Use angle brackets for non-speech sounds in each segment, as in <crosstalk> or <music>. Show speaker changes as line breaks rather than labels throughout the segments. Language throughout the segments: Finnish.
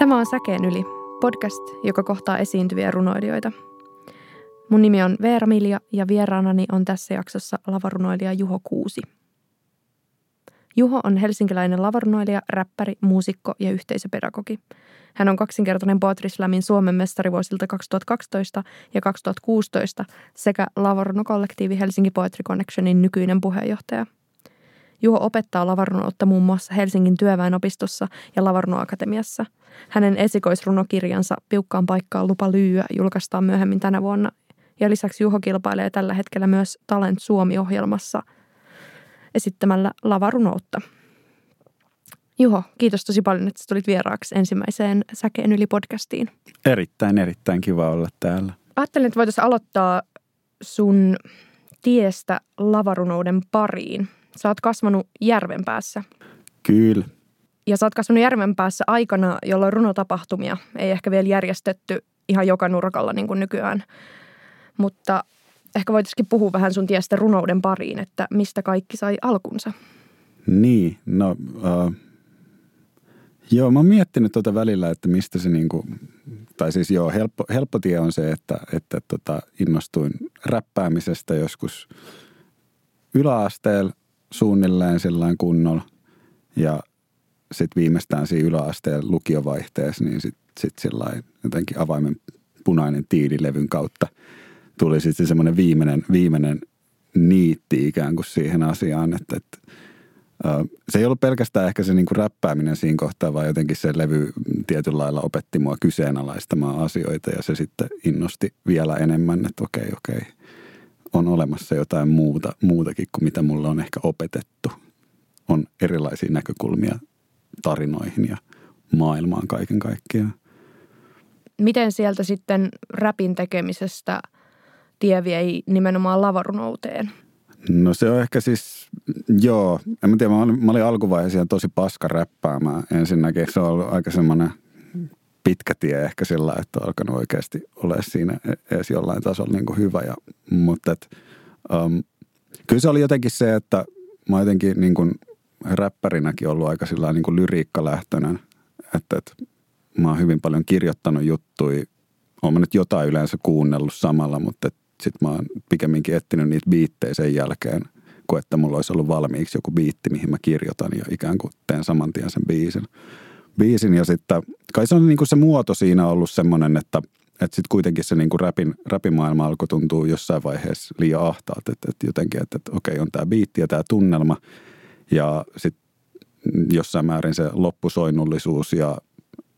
Tämä on Säkeen yli, podcast, joka kohtaa esiintyviä runoilijoita. Mun nimi on Veera Milja ja vieraanani on tässä jaksossa lavarunoilija Juho Kuusi. Juho on helsinkiläinen lavarunoilija, räppäri, muusikko ja yhteisöpedagogi. Hän on kaksinkertainen Poetry Slamin Suomen mestari vuosilta 2012 ja 2016 sekä lavarunokollektiivi Helsinki Poetry Connectionin nykyinen puheenjohtaja – Juho opettaa lavarunoutta muun muassa Helsingin työväenopistossa ja Lavarunoakatemiassa. Hänen esikoisrunokirjansa Piukkaan paikkaan lupa lyyä julkaistaan myöhemmin tänä vuonna. Ja lisäksi Juho kilpailee tällä hetkellä myös Talent Suomi-ohjelmassa esittämällä lavarunoutta. Juho, kiitos tosi paljon, että tulit vieraaksi ensimmäiseen Säkeen yli podcastiin.
Erittäin, erittäin kiva olla täällä.
Ajattelin, että voitaisiin aloittaa sun tiestä lavarunouden pariin – Sä oot kasvanut järven päässä.
Kyllä.
Ja sä oot kasvanut järven päässä aikana, jolloin runotapahtumia ei ehkä vielä järjestetty ihan joka nurkalla niin kuin nykyään. Mutta ehkä voitaisiin puhua vähän sun tiestä runouden pariin, että mistä kaikki sai alkunsa.
Niin, no uh, joo, mä oon miettinyt tuota välillä, että mistä se niinku, tai siis joo, helppo, helppo tie on se, että, että tota, innostuin räppäämisestä joskus yläasteella suunnilleen sellainen kunnolla. Ja sitten viimeistään siinä yläasteen lukiovaihteessa, niin sitten sit sellainen jotenkin avaimen punainen tiililevyn kautta tuli sitten semmoinen viimeinen, viimeinen niitti ikään kuin siihen asiaan, että, että se ei ollut pelkästään ehkä se niinku räppääminen siinä kohtaa, vaan jotenkin se levy tietyllä lailla opetti mua kyseenalaistamaan asioita ja se sitten innosti vielä enemmän, että okei, okei, on olemassa jotain muuta, muutakin kuin mitä mulle on ehkä opetettu. On erilaisia näkökulmia tarinoihin ja maailmaan kaiken kaikkiaan.
Miten sieltä sitten räpin tekemisestä tie vei nimenomaan lavarunouteen?
No se on ehkä siis, joo, en mä tiedä, mä olin, mä olin alkuvaiheessa tosi paska räppäämään ensinnäkin. Se on ollut aika semmoinen pitkä tie ehkä sillä, että on alkanut oikeasti olla siinä edes jollain tasolla niin kuin hyvä. Ja, mutta et, um, kyllä se oli jotenkin se, että mä jotenkin niin kuin räppärinäkin ollut aika sillä niin kuin lyriikkalähtöinen, että, että mä oon hyvin paljon kirjoittanut juttuja. Mä nyt jotain yleensä kuunnellut samalla, mutta sitten mä oon pikemminkin etsinyt niitä biittejä sen jälkeen, kuin että mulla olisi ollut valmiiksi joku biitti, mihin mä kirjoitan ja ikään kuin teen saman tien sen biisin. Biisin ja sitten kai se on niin kuin se muoto siinä ollut semmoinen, että, että sitten kuitenkin se niin kuin rapin, rapimaailma alkoi tuntua jossain vaiheessa liian ahtaalta, että, että jotenkin, että, että okei on tämä biitti ja tämä tunnelma. Ja sitten jossain määrin se loppusoinnullisuus ja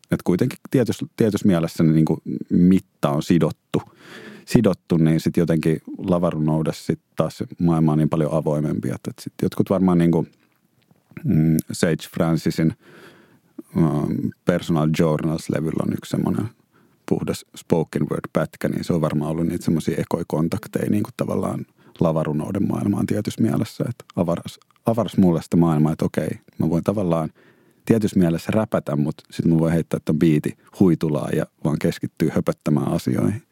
että kuitenkin tietyssä, tietyssä mielessä niin kuin mitta on sidottu, sidottu niin sitten jotenkin lavarunoudessa sitten taas maailma on niin paljon avoimempi, että, sitten jotkut varmaan niin kuin mm, Sage Francisin – Um, Personal Journals-levyllä on yksi semmoinen puhdas spoken word-pätkä, niin se on varmaan ollut niitä semmoisia ekoikontakteja niin kuin tavallaan lavarunouden maailmaan tietyssä mielessä. Että avaras, avaras mulle sitä maailmaa, että okei, mä voin tavallaan tietyssä mielessä räpätä, mutta sitten mä voin heittää ton biiti huitulaa ja vaan keskittyä höpöttämään asioihin,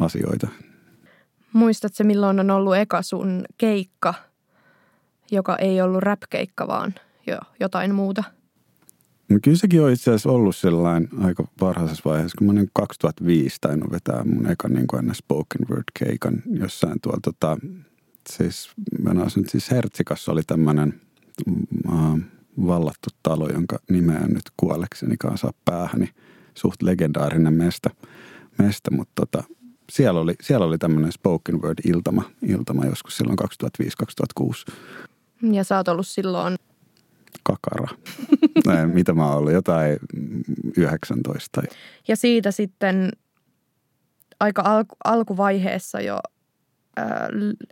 asioita.
Muistatko milloin on ollut eka sun keikka, joka ei ollut rap-keikka, vaan jo jotain muuta –
No kyllä sekin on itse asiassa ollut sellainen aika varhaisessa vaiheessa, kun mä niin 2005 tainnut vetää mun ekan niin kuin spoken word keikan jossain tuolla tota, siis mä asun siis Hertsikassa oli tämmöinen uh, vallattu talo, jonka nimeä nyt kuollekseni kanssa päähäni. Suht legendaarinen mesta, mesta mutta tota, siellä oli, siellä oli tämmöinen spoken word iltama, iltama joskus silloin 2005-2006.
Ja sä oot ollut silloin
kakara. <laughs> Näin, mitä mä oon ollut, jotain 19.
Ja siitä sitten aika alku, alkuvaiheessa jo äh,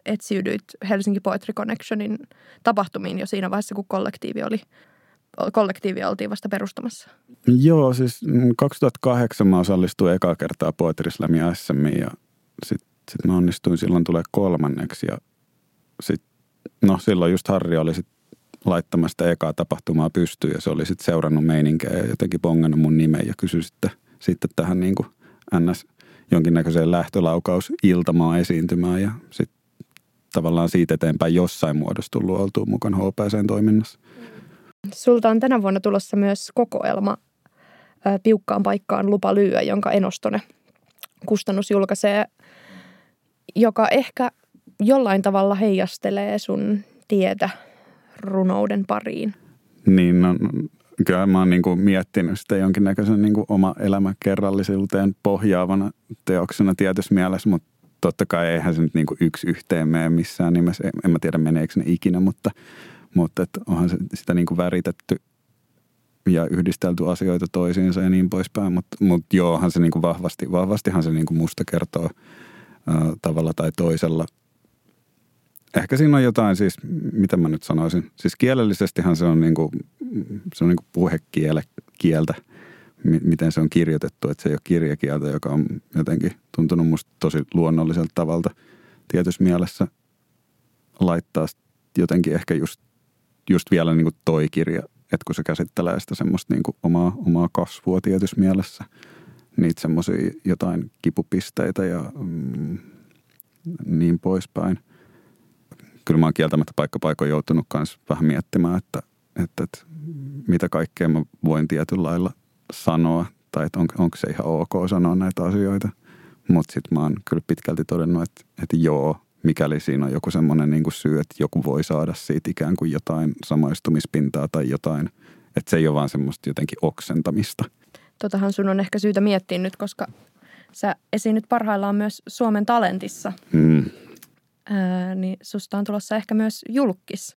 etsiydyit Helsinki Poetry Connectionin tapahtumiin jo siinä vaiheessa, kun kollektiivi oli kollektiivi oltiin vasta perustamassa.
Joo, siis 2008 mä osallistuin ekaa kertaa Poetry Slamin SMiin ja sitten sit mä onnistuin silloin tulee kolmanneksi ja sit, no silloin just Harri oli sit laittamasta ekaa tapahtumaa pystyyn ja se oli sitten seurannut meininkejä ja jotenkin bongannut mun nimen ja kysyi sitten, sitten tähän niin kuin ns. jonkinnäköiseen lähtölaukaus iltamaa esiintymään ja sitten tavallaan siitä eteenpäin jossain muodossa tullut oltua mukana HPCn toiminnassa.
Sulta on tänä vuonna tulossa myös kokoelma Piukkaan paikkaan lupa lyöä, jonka Enostone kustannus julkaisee, joka ehkä jollain tavalla heijastelee sun tietä runouden pariin.
Niin, no, kyllä mä oon niin kuin miettinyt sitä jonkinnäköisen niin kuin oma elämäkerrallisuuteen pohjaavana teoksena tietyssä mielessä, mutta totta kai eihän se nyt niin kuin yksi yhteen mene missään nimessä. En, en mä tiedä meneekö ne ikinä, mutta, mutta et onhan sitä niin kuin väritetty ja yhdistelty asioita toisiinsa ja niin poispäin. Mutta mut joohan se niin kuin vahvasti, vahvastihan se niin kuin musta kertoo ää, tavalla tai toisella. Ehkä siinä on jotain siis, mitä mä nyt sanoisin. Siis kielellisestihan se on niin kuin, se on niin kuin puhekieltä – miten se on kirjoitettu, että se ei ole kirjakieltä, joka on jotenkin tuntunut musta tosi luonnolliselta tavalta tietyssä mielessä laittaa jotenkin ehkä just, just vielä niin kuin toi kirja, että kun se käsittelee sitä semmoista niin kuin omaa, omaa kasvua tietyssä mielessä, niitä semmoisia jotain kipupisteitä ja mm, niin poispäin. Kyllä mä oon kieltämättä paikkapaikoin joutunut myös vähän miettimään, että, että, että mitä kaikkea mä voin tietyllä lailla sanoa tai että on, onko se ihan ok sanoa näitä asioita. Mutta sitten mä oon kyllä pitkälti todennut, että, että joo, mikäli siinä on joku semmoinen niin syy, että joku voi saada siitä ikään kuin jotain samaistumispintaa tai jotain, että se ei ole vaan semmoista jotenkin oksentamista.
Totahan sun on ehkä syytä miettiä nyt, koska sä esiinnyt parhaillaan myös Suomen talentissa. Mm. Ää, niin susta on tulossa ehkä myös julkis.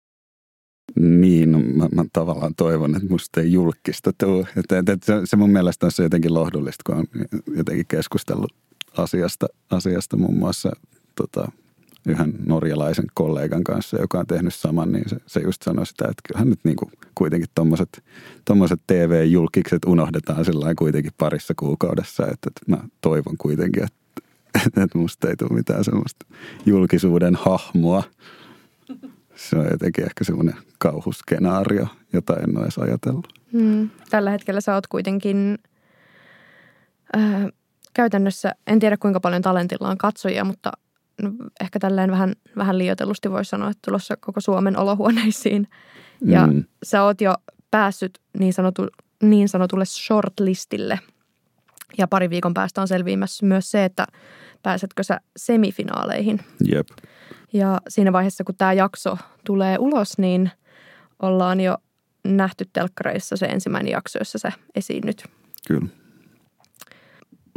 Niin, no, mä, mä tavallaan toivon, että musta ei julkista tule. Että, että se, se mun mielestä on se jotenkin lohdullista, kun on jotenkin keskustellut asiasta, asiasta muun muassa tota, yhden norjalaisen kollegan kanssa, joka on tehnyt saman, niin se, se just sanoi sitä, että kyllähän nyt niin kuin kuitenkin tuommoiset TV-julkikset unohdetaan sillä kuitenkin parissa kuukaudessa, että, että mä toivon kuitenkin, että, että musta ei tule mitään semmoista julkisuuden hahmoa se on jotenkin ehkä semmoinen kauhuskenaario, jota en ole edes ajatellut.
Hmm. Tällä hetkellä sä oot kuitenkin äh, käytännössä, en tiedä kuinka paljon talentilla on katsojia, mutta ehkä tälleen vähän, vähän liioitellusti voisi sanoa, että tulossa koko Suomen olohuoneisiin. Ja hmm. sä oot jo päässyt niin, sanotu, niin sanotulle shortlistille. Ja pari viikon päästä on selviämässä myös se, että pääsetkö sä semifinaaleihin.
Jep.
Ja siinä vaiheessa, kun tämä jakso tulee ulos, niin ollaan jo nähty telkkareissa se ensimmäinen jakso, jossa sä esiinnyt.
Kyllä.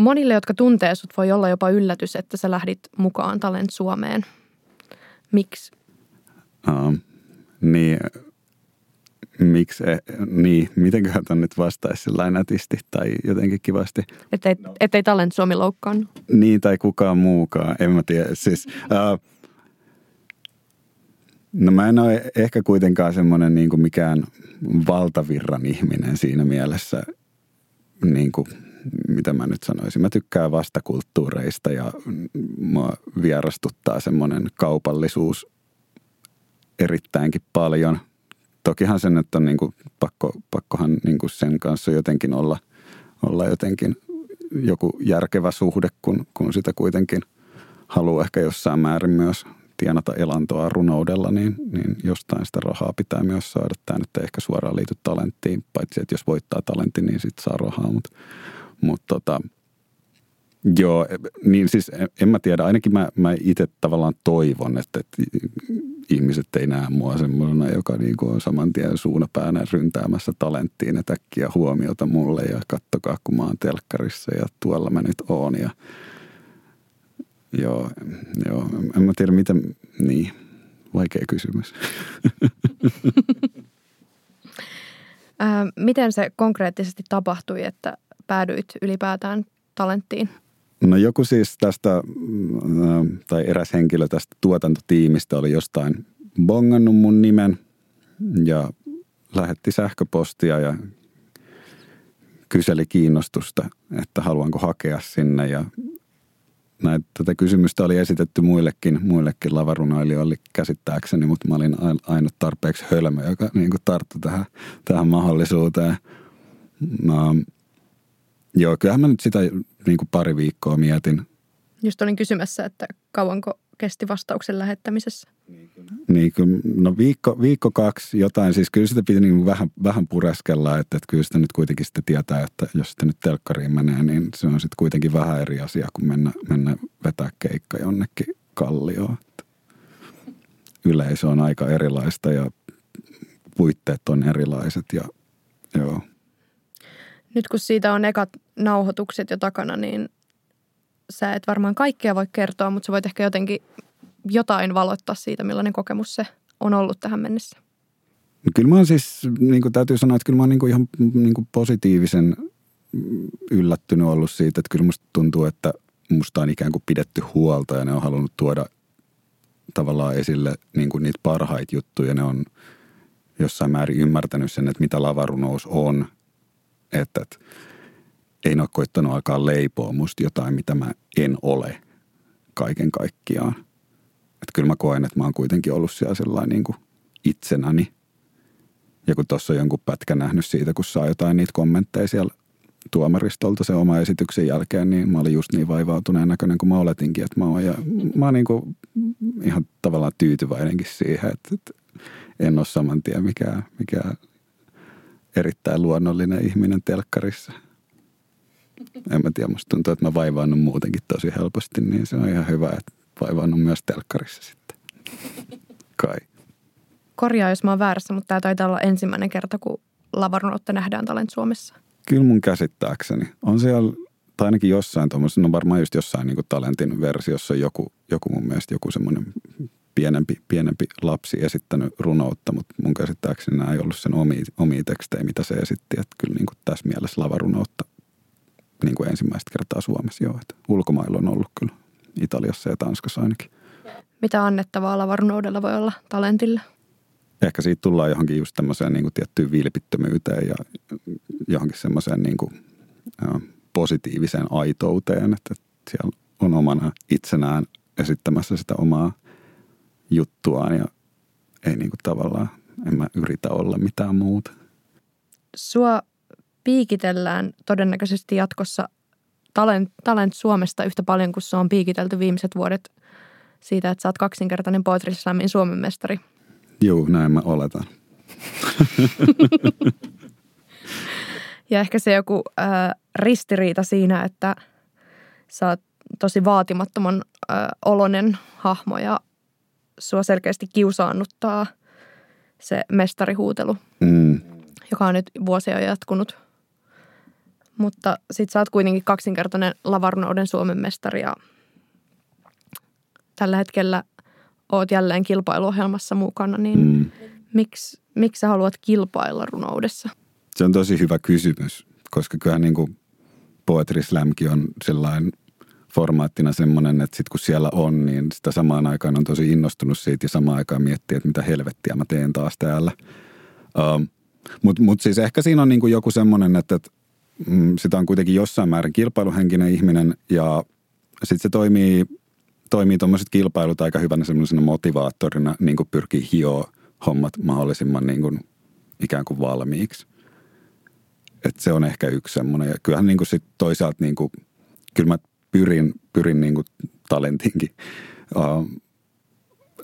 Monille, jotka tuntee sut, voi olla jopa yllätys, että sä lähdit mukaan Talent Suomeen. Miksi?
Uh, niin, miksi, e, niin, mitenköhän ton nyt vastaisi sillä nätisti tai jotenkin kivasti.
Ettei, no. ettei Talent Suomi loukkaan.
Niin, tai kukaan muukaan, en mä tiedä. Siis, uh, No mä en ole ehkä kuitenkaan semmoinen niin kuin mikään valtavirran ihminen siinä mielessä, niin kuin, mitä mä nyt sanoisin. Mä tykkään vastakulttuureista ja mua vierastuttaa semmoinen kaupallisuus erittäinkin paljon. Tokihan se nyt on niin kuin, pakko, pakkohan niin kuin sen kanssa jotenkin olla, olla jotenkin joku järkevä suhde, kun, kun sitä kuitenkin haluaa ehkä jossain määrin myös tienata elantoa runoudella, niin, niin jostain sitä rahaa pitää myös saada. Tämä nyt ei ehkä suoraan liity talenttiin, paitsi että jos voittaa talentti, niin sitten saa rahaa. Mutta mut tota, joo, niin siis en, en mä tiedä, ainakin mä, mä itse tavallaan toivon, että, että ihmiset ei näe mua semmoisena, joka niin kuin on saman tien suunapäänä ryntäämässä talenttiin ja täkkiä huomiota mulle ja kattokaa, kun mä oon telkkarissa ja tuolla mä nyt oon ja – Joo, joo. En mä tiedä miten, niin, vaikea kysymys. <laughs>
miten se konkreettisesti tapahtui, että päädyit ylipäätään talenttiin?
No joku siis tästä, mm, tai eräs henkilö tästä tuotantotiimistä oli jostain bongannut mun nimen ja lähetti sähköpostia ja kyseli kiinnostusta, että haluanko hakea sinne ja näitä, tätä kysymystä oli esitetty muillekin, muillekin lavarunoilijoille käsittääkseni, mutta mä olin aina tarpeeksi hölmö, joka niin tarttui tähän, tähän mahdollisuuteen. No, joo, kyllähän mä nyt sitä niin kuin pari viikkoa mietin.
Just olin kysymässä, että kauanko kesti vastauksen lähettämisessä?
Niin, kyllä, no viikko, viikko kaksi jotain, siis kyllä sitä piti niin vähän, vähän pureskella, että, että kyllä sitä nyt kuitenkin sitten tietää, että jos sitten nyt telkkariin menee, niin se on sitten kuitenkin vähän eri asia kuin mennä, mennä vetää keikka jonnekin kallioon. Yleisö on aika erilaista ja puitteet on erilaiset ja joo.
Nyt kun siitä on ekat nauhoitukset jo takana, niin sä et varmaan kaikkea voi kertoa, mutta sä voit ehkä jotenkin jotain valottaa siitä, millainen kokemus se on ollut tähän mennessä.
Kyllä mä oon siis, niin kuin täytyy sanoa, että kyllä mä oon niin kuin ihan niin kuin positiivisen yllättynyt ollut siitä, että kyllä musta tuntuu, että musta on ikään kuin pidetty huolta ja ne on halunnut tuoda tavallaan esille niin kuin niitä parhaita juttuja. Ne on jossain määrin ymmärtänyt sen, että mitä lavarunous on. Että, että ei ne ole koittanut alkaa leipoa musta jotain, mitä mä en ole kaiken kaikkiaan. Että kyllä mä koen, että mä oon kuitenkin ollut siellä sellainen niin kuin itsenäni. Ja kun tuossa on jonkun pätkä nähnyt siitä, kun saa jotain niitä kommentteja siellä tuomaristolta se oma esityksen jälkeen, niin mä olin just niin vaivautuneen näköinen kuin mä oletinkin, että mä oon. Ja mä oon niin kuin ihan tavallaan tyytyväinenkin siihen, että, että en ole saman tien mikään, mikään erittäin luonnollinen ihminen telkkarissa – en mä tiedä, musta tuntuu, että mä vaivaannut muutenkin tosi helposti, niin se on ihan hyvä, että vaivaannut myös telkkarissa sitten. Kai.
Korjaa, jos mä oon väärässä, mutta tämä taitaa olla ensimmäinen kerta, kun lavarunoutta nähdään Talent Suomessa.
Kyllä mun käsittääkseni. On siellä, tai ainakin jossain tuommoisessa, no varmaan just jossain niin Talentin versiossa joku, joku mun mielestä joku semmoinen pienempi, pienempi lapsi esittänyt runoutta, mutta mun käsittääkseni nämä ei ollut sen omia, omia tekstejä, mitä se esitti. Että kyllä niin kuin tässä mielessä lavarunoutta niin kuin ensimmäistä kertaa Suomessa jo. Että ulkomailla on ollut kyllä Italiassa ja Tanskassa ainakin.
Mitä annettavaa lavarunoudella voi olla talentille?
Ehkä siitä tullaan johonkin just tämmöiseen niin kuin tiettyyn vilpittömyyteen ja johonkin semmoiseen niin kuin, positiiviseen aitouteen, että siellä on omana itsenään esittämässä sitä omaa juttuaan ja ei niin kuin tavallaan, en mä yritä olla mitään muuta.
Sua piikitellään todennäköisesti jatkossa Talent, Talent Suomesta yhtä paljon kuin se on piikitelty viimeiset vuodet siitä, että sä oot kaksinkertainen Poetry Slamin Suomen mestari.
Joo, näin mä oletan.
ja ehkä se joku äh, ristiriita siinä, että sä oot tosi vaatimattoman äh, olonen hahmo ja sua selkeästi kiusaannuttaa se mestarihuutelu, mm. joka on nyt vuosia jatkunut – mutta sit sä oot kuitenkin kaksinkertainen Lavarnouden Suomen mestari ja tällä hetkellä oot jälleen kilpailuohjelmassa mukana, niin mm. miksi, miksi sä haluat kilpailla runoudessa?
Se on tosi hyvä kysymys, koska kyllähän niin kuin Poetry Slamkin on sellainen formaattina semmoinen, että sitten kun siellä on, niin sitä samaan aikaan on tosi innostunut siitä ja samaan aikaan miettii, että mitä helvettiä mä teen taas täällä. Um, Mutta mut siis ehkä siinä on niin kuin joku semmoinen, että, että Mm, sitä on kuitenkin jossain määrin kilpailuhenkinen ihminen ja sitten se toimii, toimii tuommoiset kilpailut aika hyvänä semmoisena motivaattorina, niin kuin pyrkii hioa hommat mahdollisimman niin kuin ikään kuin valmiiksi. Et se on ehkä yksi semmoinen. Ja kyllähän niin kuin sit toisaalta niin kuin, kyllä mä pyrin, pyrin niin kuin talentinkin uh,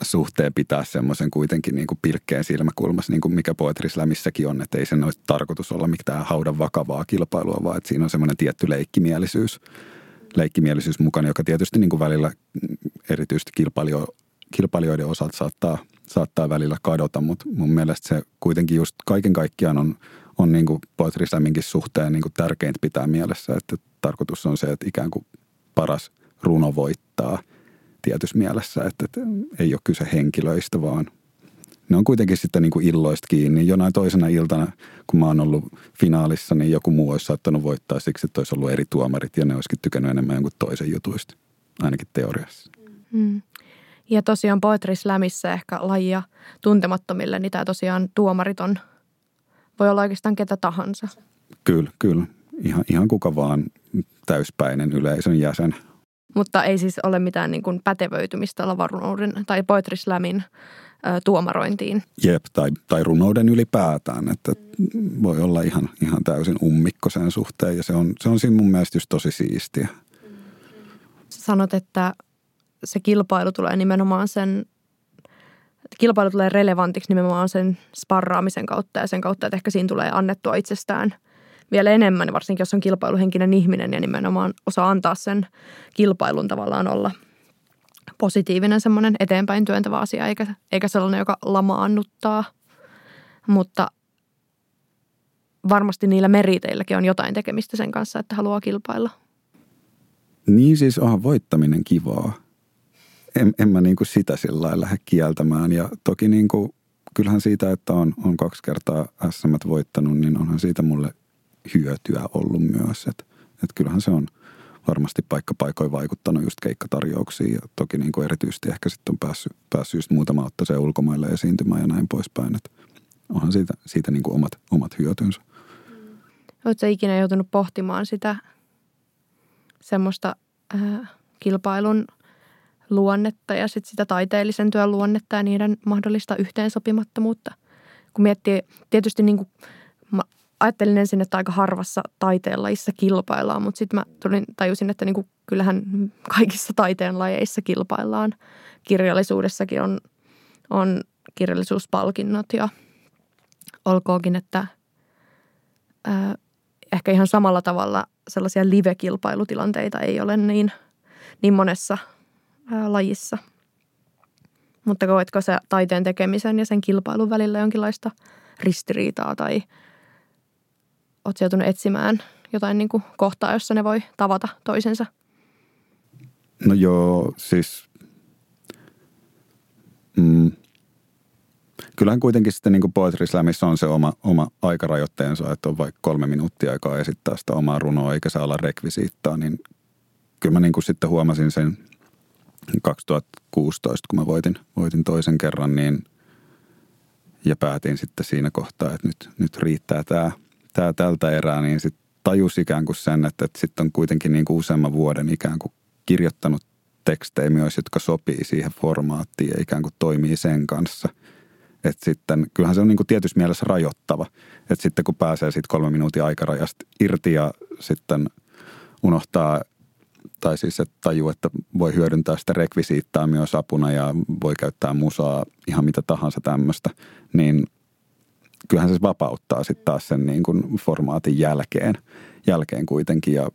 suhteen pitää semmoisen kuitenkin niin kuin pilkkeen silmäkulmassa, niin kuin mikä Poetry Slamissäkin on, että ei sen ole tarkoitus olla mitään haudan vakavaa kilpailua, vaan että siinä on semmoinen tietty leikkimielisyys, leikkimielisyys mukana, joka tietysti niin kuin välillä erityisesti kilpailio, kilpailijoiden osalta saattaa, saattaa välillä kadota, mutta mun mielestä se kuitenkin just kaiken kaikkiaan on, on niin kuin Poetry Slaminkin suhteen niin kuin tärkeintä pitää mielessä, että tarkoitus on se, että ikään kuin paras runo voittaa – tietyssä mielessä, että, että ei ole kyse henkilöistä, vaan ne on kuitenkin sitten niin kuin illoista kiinni. Jonain toisena iltana, kun mä oon ollut finaalissa, niin joku muu olisi saattanut voittaa siksi, että olisi ollut eri tuomarit ja ne olisikin tykännyt enemmän jonkun toisen jutuista, ainakin teoriassa.
Mm. Ja tosiaan Poetry Slamissa ehkä lajia tuntemattomille, niin tämä tosiaan tuomarit on, voi olla oikeastaan ketä tahansa.
Kyllä, kyllä. Ihan, ihan kuka vaan täyspäinen yleisön jäsen
Mutta ei siis ole mitään niin kuin pätevöitymistä lavarunouden tai poetry slamin tuomarointiin.
Jep, tai, tai runouden ylipäätään, että voi olla ihan, ihan täysin ummikko sen suhteen ja se on, se on siinä mun mielestä just tosi siistiä.
Sanot, että se kilpailu tulee nimenomaan sen, kilpailu tulee relevantiksi nimenomaan sen sparraamisen kautta ja sen kautta, että ehkä siinä tulee annettua itsestään vielä enemmän, varsinkin jos on kilpailuhenkinen ihminen ja nimenomaan osaa antaa sen kilpailun tavallaan olla positiivinen semmoinen eteenpäin työntävä asia, eikä, eikä sellainen, joka lamaannuttaa. Mutta varmasti niillä meriteilläkin on jotain tekemistä sen kanssa, että haluaa kilpailla.
Niin siis onhan voittaminen kivaa. En, en mä niinku sitä sillä lähde kieltämään. Ja toki niinku, kyllähän siitä, että on, on kaksi kertaa SM voittanut, niin onhan siitä mulle hyötyä ollut myös. Että et kyllähän se on varmasti paikka paikoin vaikuttanut just keikkatarjouksiin ja toki niin kuin erityisesti ehkä sitten on päässyt, päässyt just muutama otteeseen ulkomaille esiintymään ja näin poispäin. Että onhan siitä, siitä niin kuin omat, omat hyötynsä.
Oletko ikinä joutunut pohtimaan sitä semmoista äh, kilpailun luonnetta ja sit sitä taiteellisen työn luonnetta ja niiden mahdollista yhteensopimattomuutta? Kun miettii, tietysti niin kuin, ajattelin ensin, että aika harvassa taiteenlajissa kilpaillaan, mutta sitten mä tulin, tajusin, että niin kuin, kyllähän kaikissa taiteenlajeissa kilpaillaan. Kirjallisuudessakin on, on kirjallisuuspalkinnot ja olkoonkin, että äh, ehkä ihan samalla tavalla sellaisia live-kilpailutilanteita ei ole niin, niin monessa ää, lajissa. Mutta koetko se taiteen tekemisen ja sen kilpailun välillä jonkinlaista ristiriitaa tai oot joutunut etsimään jotain niin kuin kohtaa, jossa ne voi tavata toisensa?
No joo, siis mm, kyllähän kuitenkin sitten niin kuin Poetry Slamissa on se oma, oma aikarajoitteensa, että on vaikka kolme minuuttia aikaa esittää sitä omaa runoa, eikä saa olla rekvisiittaa, niin kyllä mä niin kuin sitten huomasin sen 2016, kun mä voitin, voitin toisen kerran, niin ja päätin sitten siinä kohtaa, että nyt, nyt riittää tämä, tämä tältä erää, niin sitten tajus ikään kuin sen, että, että sitten on kuitenkin niin kuin useamman vuoden ikään kuin kirjoittanut tekstejä myös, jotka sopii siihen formaattiin ja ikään kuin toimii sen kanssa – että sitten kyllähän se on niin kuin tietyssä mielessä rajoittava. Että sitten kun pääsee siitä kolme minuutin aikarajasta irti ja sitten unohtaa tai siis että tajuu, että voi hyödyntää sitä rekvisiittaa myös apuna ja voi käyttää musaa ihan mitä tahansa tämmöistä, niin kyllähän se vapauttaa sitten taas sen niin kuin formaatin jälkeen, jälkeen kuitenkin ja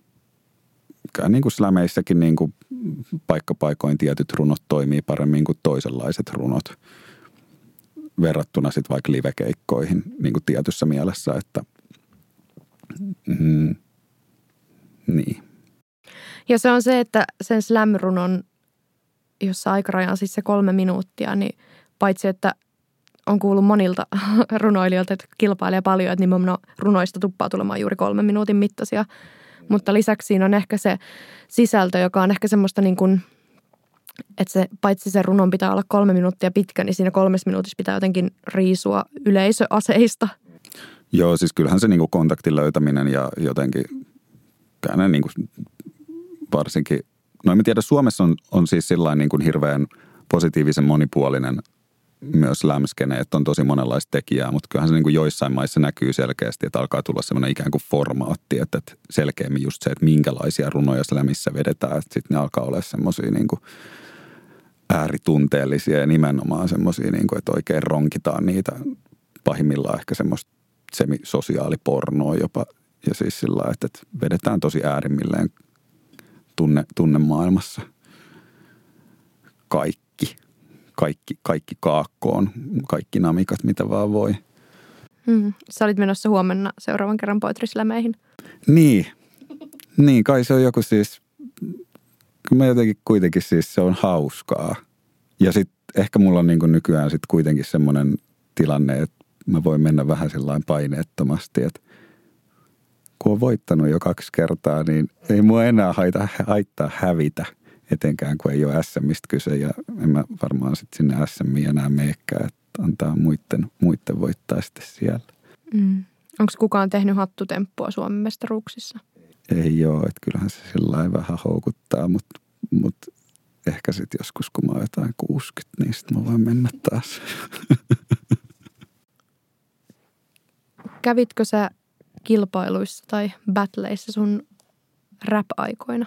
niin kuin slämeissäkin niin kuin paikkapaikoin tietyt runot toimii paremmin kuin toisenlaiset runot verrattuna sitten vaikka livekeikkoihin niin kuin tietyssä mielessä, että mm, niin.
Ja se on se, että sen slam-runon, jossa aikaraja on siis se kolme minuuttia, niin paitsi että on kuullut monilta <laughs> runoilijoilta, että kilpailee paljon, että nimenomaan runoista tuppaa tulemaan juuri kolmen minuutin mittaisia. Mutta lisäksi siinä on ehkä se sisältö, joka on ehkä semmoista niin kuin – että se, paitsi se runon pitää olla kolme minuuttia pitkä, niin siinä kolmes minuutissa pitää jotenkin riisua yleisöaseista.
Joo, siis kyllähän se niinku kontaktin löytäminen ja jotenkin käänne niinku varsinkin, no en tiedä, Suomessa on, on siis sillä niin kuin hirveän positiivisen monipuolinen myös lämskene, että on tosi monenlaista tekijää, mutta kyllähän se niin kuin joissain maissa näkyy selkeästi, että alkaa tulla semmoinen ikään kuin formaatti, että, selkeämmin just se, että minkälaisia runoja slämissä vedetään, että sitten ne alkaa olla semmoisia niin kuin ääritunteellisia ja nimenomaan semmoisia, niin kuin, että oikein ronkitaan niitä pahimmillaan ehkä semmoista semisosiaalipornoa jopa. Ja siis sillä että, että vedetään tosi äärimmilleen tunne, tunnemaailmassa kaikki, kaikki, kaikki kaakkoon, kaikki namikat, mitä vaan voi.
Hmm. Sä olit menossa huomenna seuraavan kerran poetrislämeihin.
Niin, niin kai se on joku siis mä jotenkin kuitenkin siis se on hauskaa. Ja sitten ehkä mulla on niin kuin nykyään sitten kuitenkin semmoinen tilanne, että mä voin mennä vähän sellainen paineettomasti, että kun on voittanut jo kaksi kertaa, niin ei mua enää haita, haittaa hävitä etenkään, kun ei ole SMistä kyse ja en mä varmaan sitten sinne SMiin enää meekään, että antaa muiden, muiden voittaa sitten siellä.
Mm. Onko kukaan tehnyt hattutemppua Suomen mestaruuksissa?
Ei ole, että kyllähän se sillä vähän houkuttaa, mutta Mutta ehkä sitten joskus, kun mä oon jotain 60, niin sitten mä voin mennä taas.
Kävitkö sä kilpailuissa tai battleissa sun rap-aikoina?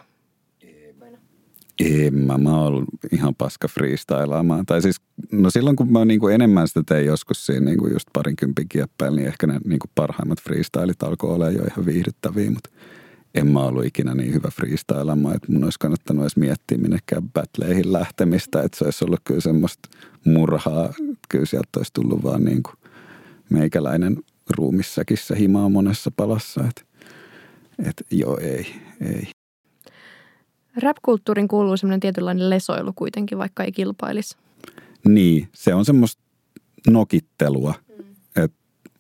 En mä, mä oon ihan paska freestylaamaan. Tai siis, no silloin kun mä niin kuin enemmän sitä tein joskus siinä niin kuin just parinkympin kieppeillä, niin ehkä ne niin kuin parhaimmat freestylit alkoi olla jo ihan viihdyttäviä, mutta en mä ollut ikinä niin hyvä freestylaamaan, että mun olisi kannattanut edes miettiä minnekään battleihin lähtemistä, että se olisi ollut kyllä semmoista murhaa. Kyllä sieltä olisi tullut vaan niin kuin meikäläinen ruumissäkissä himaa monessa palassa, että, että joo ei, ei.
Rap-kulttuurin kuuluu semmoinen tietynlainen lesoilu kuitenkin, vaikka ei kilpailisi.
Niin, se on semmoista nokittelua, mm.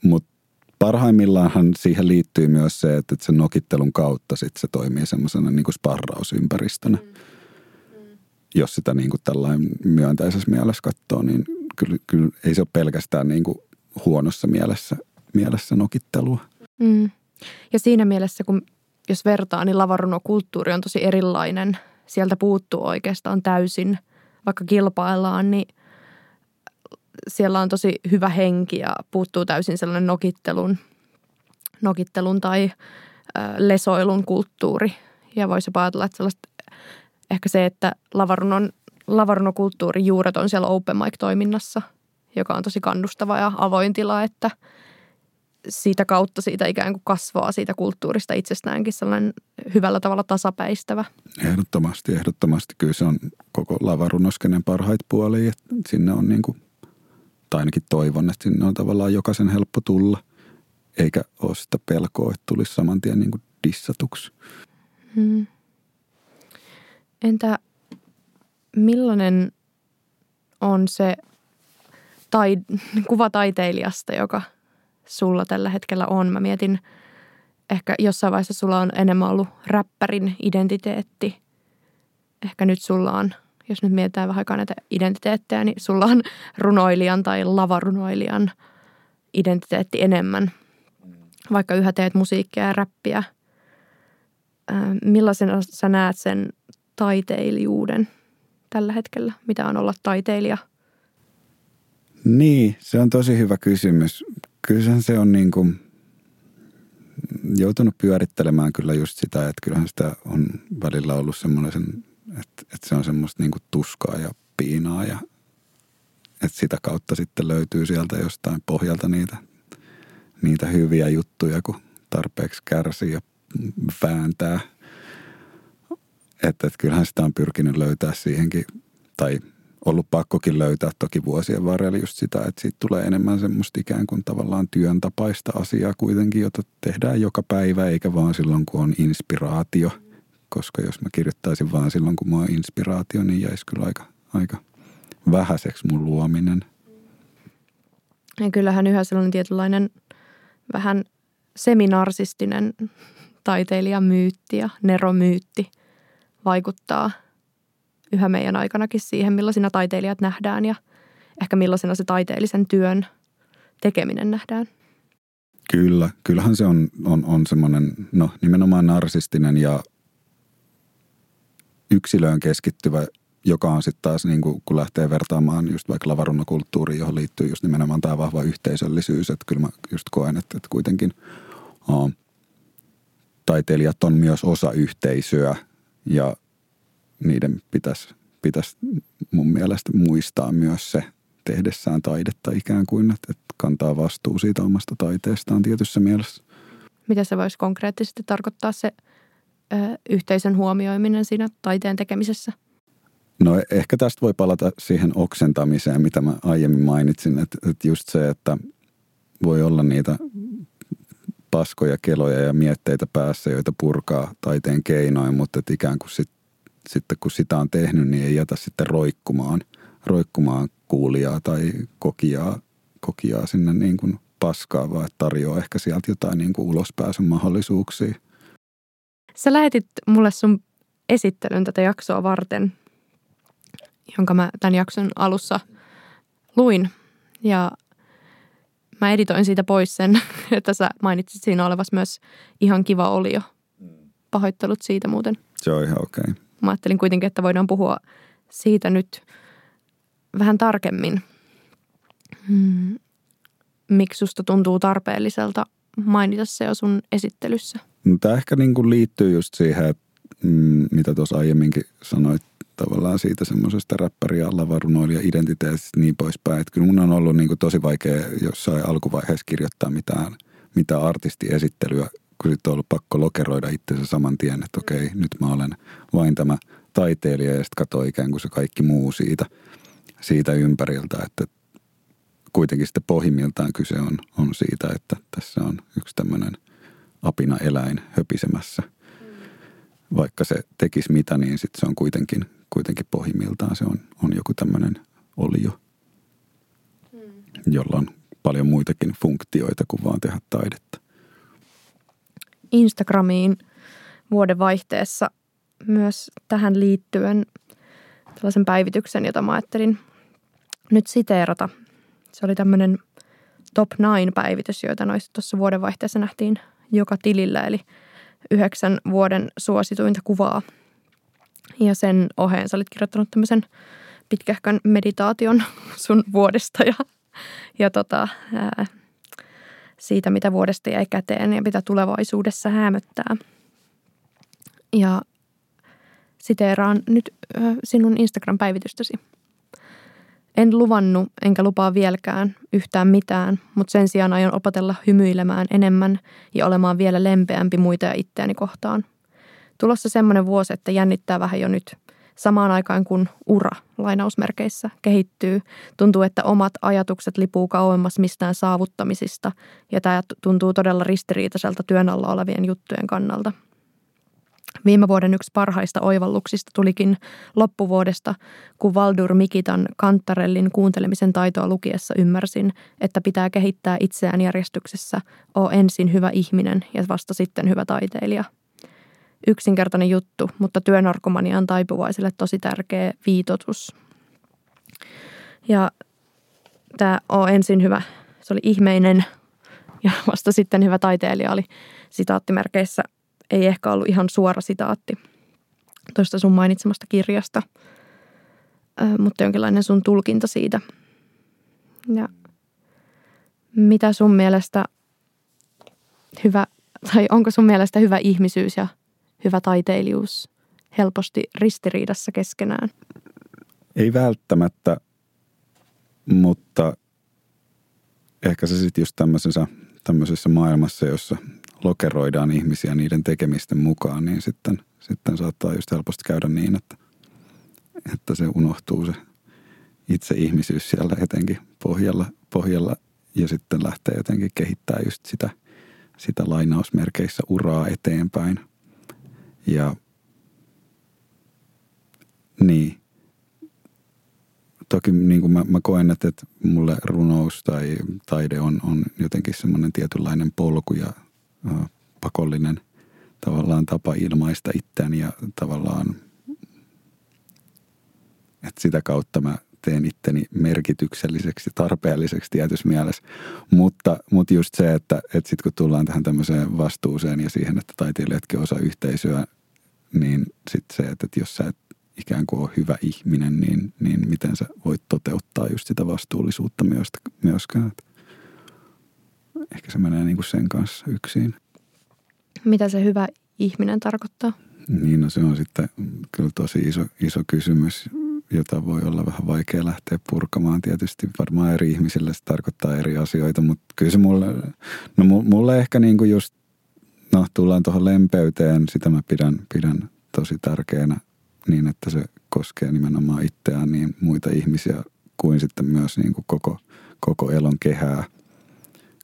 mutta parhaimmillaanhan siihen liittyy myös se, että sen nokittelun kautta sit se toimii semmoisena niin kuin sparrausympäristönä. Mm. Mm. Jos sitä niin kuin tällainen myönteisessä mielessä katsoo, niin kyllä, kyllä ei se ole pelkästään niin kuin huonossa mielessä, mielessä nokittelua.
Mm. Ja siinä mielessä, kun jos vertaa, niin lavarunokulttuuri on tosi erilainen. Sieltä puuttuu oikeastaan täysin, vaikka kilpaillaan, niin siellä on tosi hyvä henki ja puuttuu täysin sellainen nokittelun, nokittelun tai lesoilun kulttuuri. Ja voisi ajatella, että sellaista, ehkä se, että lavarunon, lavarunokulttuurin juuret on siellä open mic-toiminnassa, joka on tosi kannustava ja avoin tila, että – siitä kautta siitä ikään kuin kasvaa siitä kulttuurista itsestäänkin sellainen hyvällä tavalla tasapäistävä.
Ehdottomasti, ehdottomasti. Kyllä se on koko lavarunoskenen parhaita puolia, että sinne on niin kuin, tai ainakin toivon, että sinne on tavallaan jokaisen helppo tulla, eikä ole sitä pelkoa, että tulisi saman tien niin kuin dissatuksi. Hmm.
Entä millainen on se tai, kuva taiteilijasta, joka – sulla tällä hetkellä on. Mä mietin, ehkä jossain vaiheessa sulla on enemmän ollut räppärin identiteetti. Ehkä nyt sulla on, jos nyt mietitään vähän aikaa näitä identiteettejä, niin sulla on runoilijan tai lavarunoilijan identiteetti enemmän. Vaikka yhä teet musiikkia ja räppiä. Millaisena sä näet sen taiteilijuuden tällä hetkellä? Mitä on olla taiteilija?
Niin, se on tosi hyvä kysymys kyllä se on niin kuin joutunut pyörittelemään kyllä just sitä, että kyllähän sitä on välillä ollut semmoinen, että, että se on semmoista niin kuin tuskaa ja piinaa ja että sitä kautta sitten löytyy sieltä jostain pohjalta niitä, niitä hyviä juttuja, kun tarpeeksi kärsii ja vääntää. Että, että kyllähän sitä on pyrkinyt löytää siihenkin, tai ollut pakkokin löytää toki vuosien varrella just sitä, että siitä tulee enemmän semmoista ikään kuin tavallaan työn tapaista asiaa kuitenkin, jota tehdään joka päivä, eikä vaan silloin, kun on inspiraatio. Koska jos mä kirjoittaisin vaan silloin, kun mä oon inspiraatio, niin jäisi kyllä aika, aika vähäiseksi mun luominen.
Ja kyllähän yhä sellainen tietynlainen vähän seminarsistinen taiteilijamyytti ja neromyytti vaikuttaa – yhä meidän aikanakin siihen, millaisina taiteilijat nähdään ja ehkä millaisena se taiteellisen työn tekeminen nähdään.
Kyllä, kyllähän se on, on, on semmoinen, no nimenomaan narsistinen ja yksilöön keskittyvä, joka on sitten taas, niin kuin, kun lähtee vertaamaan just vaikka lavarunnakulttuuriin, johon liittyy just nimenomaan tämä vahva yhteisöllisyys, että kyllä mä just koen, että, että kuitenkin o, taiteilijat on myös osa yhteisöä ja niiden pitäisi, pitäisi mun mielestä muistaa myös se tehdessään taidetta ikään kuin, että, että kantaa vastuu siitä omasta taiteestaan tietyssä mielessä.
Mitä se voisi konkreettisesti tarkoittaa se ö, yhteisön huomioiminen siinä taiteen tekemisessä?
No ehkä tästä voi palata siihen oksentamiseen, mitä mä aiemmin mainitsin, että, että just se, että voi olla niitä paskoja, keloja ja mietteitä päässä, joita purkaa taiteen keinoin, mutta että ikään kuin sit sitten kun sitä on tehnyt, niin ei jätä sitten roikkumaan, roikkumaan kuulijaa tai kokijaa, kokijaa sinne niin kuin paskaa, vaan tarjoaa ehkä sieltä jotain niin kuin ulospääsyn mahdollisuuksia.
Sä lähetit mulle sun esittelyn tätä jaksoa varten, jonka mä tämän jakson alussa luin. Ja mä editoin siitä pois sen, <laughs> että sä mainitsit siinä olevas myös ihan kiva olio. Pahoittelut siitä muuten.
Se on ihan okei. Okay.
Mä ajattelin kuitenkin, että voidaan puhua siitä nyt vähän tarkemmin. Hmm. Miksi susta tuntuu tarpeelliselta mainita se jo sun esittelyssä?
No, tämä ehkä niin kuin liittyy just siihen, että, mm, mitä tuossa aiemminkin sanoit tavallaan siitä semmoisesta räppäri- ja lavarunoilija identiteetistä niin poispäin. Että kyllä mun on ollut niin kuin tosi vaikea jossain alkuvaiheessa kirjoittaa mitään, mitään artistiesittelyä, kun sitten on ollut pakko lokeroida itsensä saman tien, että okei, nyt mä olen vain tämä taiteilija ja sitten katsoa ikään kuin se kaikki muu siitä, siitä ympäriltä, että kuitenkin sitten pohjimmiltaan kyse on, on siitä, että tässä on yksi tämmöinen apina eläin höpisemässä. Vaikka se tekisi mitä, niin sitten se on kuitenkin, kuitenkin pohjimmiltaan se on, on joku tämmöinen olio, jolla on paljon muitakin funktioita kuin vaan tehdä taidetta.
Instagramiin vuodenvaihteessa myös tähän liittyen tällaisen päivityksen, jota mä ajattelin nyt siteerata. Se oli tämmöinen top 9 päivitys, joita noissa tuossa vuodenvaihteessa nähtiin joka tilillä, eli yhdeksän vuoden suosituinta kuvaa. Ja sen oheen sä olit kirjoittanut tämmöisen pitkähkön meditaation sun vuodesta ja, ja tota, ää, siitä, mitä vuodesta jäi käteen ja mitä tulevaisuudessa hämöttää. Ja siteeraan nyt sinun Instagram-päivitystäsi. En luvannut enkä lupaa vieläkään yhtään mitään, mutta sen sijaan aion opetella hymyilemään enemmän ja olemaan vielä lempeämpi muita ja itseäni kohtaan. Tulossa semmoinen vuosi, että jännittää vähän jo nyt. Samaan aikaan kun ura, lainausmerkeissä, kehittyy, tuntuu, että omat ajatukset lipuu kauemmas mistään saavuttamisista ja tämä tuntuu todella ristiriitaiselta työn alla olevien juttujen kannalta – Viime vuoden yksi parhaista oivalluksista tulikin loppuvuodesta, kun Valdur Mikitan Kantarellin kuuntelemisen taitoa lukiessa ymmärsin, että pitää kehittää itseään järjestyksessä, o ensin hyvä ihminen ja vasta sitten hyvä taiteilija. Yksinkertainen juttu, mutta työnarkomanian taipuvaiselle tosi tärkeä viitotus. Ja tämä o ensin hyvä, se oli ihmeinen ja <laughs> vasta sitten hyvä taiteilija oli sitaattimerkeissä ei ehkä ollut ihan suora sitaatti tuosta sun mainitsemasta kirjasta, mutta jonkinlainen sun tulkinta siitä. Ja mitä sun mielestä hyvä, tai onko sun mielestä hyvä ihmisyys ja hyvä taiteilijuus helposti ristiriidassa keskenään?
Ei välttämättä, mutta ehkä se sitten just tämmöisessä, tämmöisessä maailmassa, jossa lokeroidaan ihmisiä niiden tekemisten mukaan, niin sitten, sitten saattaa just helposti käydä niin, että, että se unohtuu se itse ihmisyys siellä etenkin pohjalla, pohjalla ja sitten lähtee jotenkin kehittää just sitä, sitä lainausmerkeissä uraa eteenpäin. Ja niin, toki niin kuin mä, mä koen, että, että mulle runous tai taide on, on jotenkin semmoinen tietynlainen polku ja pakollinen tavallaan tapa ilmaista itseäni ja tavallaan, että sitä kautta mä teen itteni merkitykselliseksi, tarpeelliseksi tietyssä mielessä. Mutta, mutta just se, että, että sitten kun tullaan tähän tämmöiseen vastuuseen ja siihen, että taiteilijatkin osa yhteisöä, niin sitten se, että, että jos sä et ikään kuin ole hyvä ihminen, niin, niin miten sä voit toteuttaa just sitä vastuullisuutta myöskään. Ehkä se menee niin kuin sen kanssa yksin.
Mitä se hyvä ihminen tarkoittaa?
Niin, no se on sitten kyllä tosi iso, iso kysymys, jota voi olla vähän vaikea lähteä purkamaan. Tietysti varmaan eri ihmisille se tarkoittaa eri asioita, mutta kyllä se mulle, no mulle ehkä niin kuin just, no tullaan tuohon lempeyteen, sitä mä pidän, pidän tosi tärkeänä niin, että se koskee nimenomaan itseään niin muita ihmisiä kuin sitten myös niin kuin koko, koko elon kehää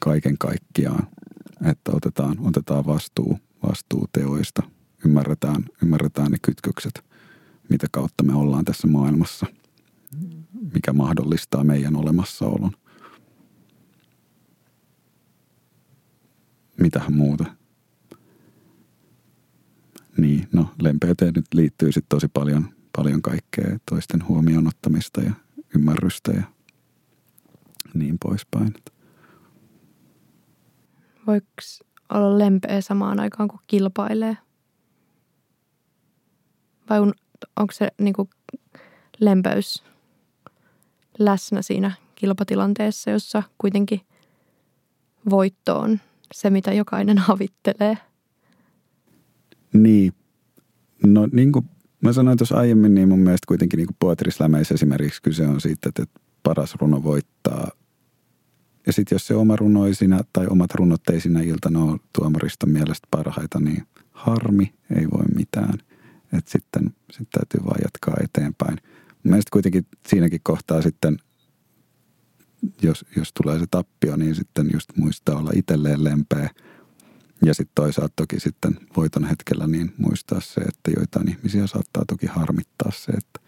kaiken kaikkiaan. Että otetaan, otetaan vastuu, vastuu teoista, ymmärretään, ymmärretään ne kytkökset, mitä kautta me ollaan tässä maailmassa, mikä mahdollistaa meidän olemassaolon. Mitähän muuta? Niin, no lempeyteen nyt liittyy sitten tosi paljon, paljon kaikkea, toisten huomioon ottamista ja ymmärrystä ja niin poispäin.
Voiko olla lempeä samaan aikaan, kun kilpailee? Vai un, mutta onko se niin kuin lempeys läsnä siinä kilpatilanteessa, jossa kuitenkin voitto on se, mitä jokainen <laughs> havittelee?
Niin. No niin kuin mä sanoin tuossa aiemmin, niin mun mielestä kuitenkin niin kuin esimerkiksi kyse on siitä, että paras runo voittaa. Ja sitten jos se oma runoisina tai omat runot ei siinä iltana ole tuomariston mielestä parhaita, niin harmi, ei voi mitään. Että sitten sit täytyy vaan jatkaa eteenpäin. Mielestäni kuitenkin siinäkin kohtaa sitten, jos, jos tulee se tappio, niin sitten just muistaa olla itselleen lempeä. Ja sitten toisaalta toki sitten voiton hetkellä niin muistaa se, että joitain ihmisiä saattaa toki harmittaa se, että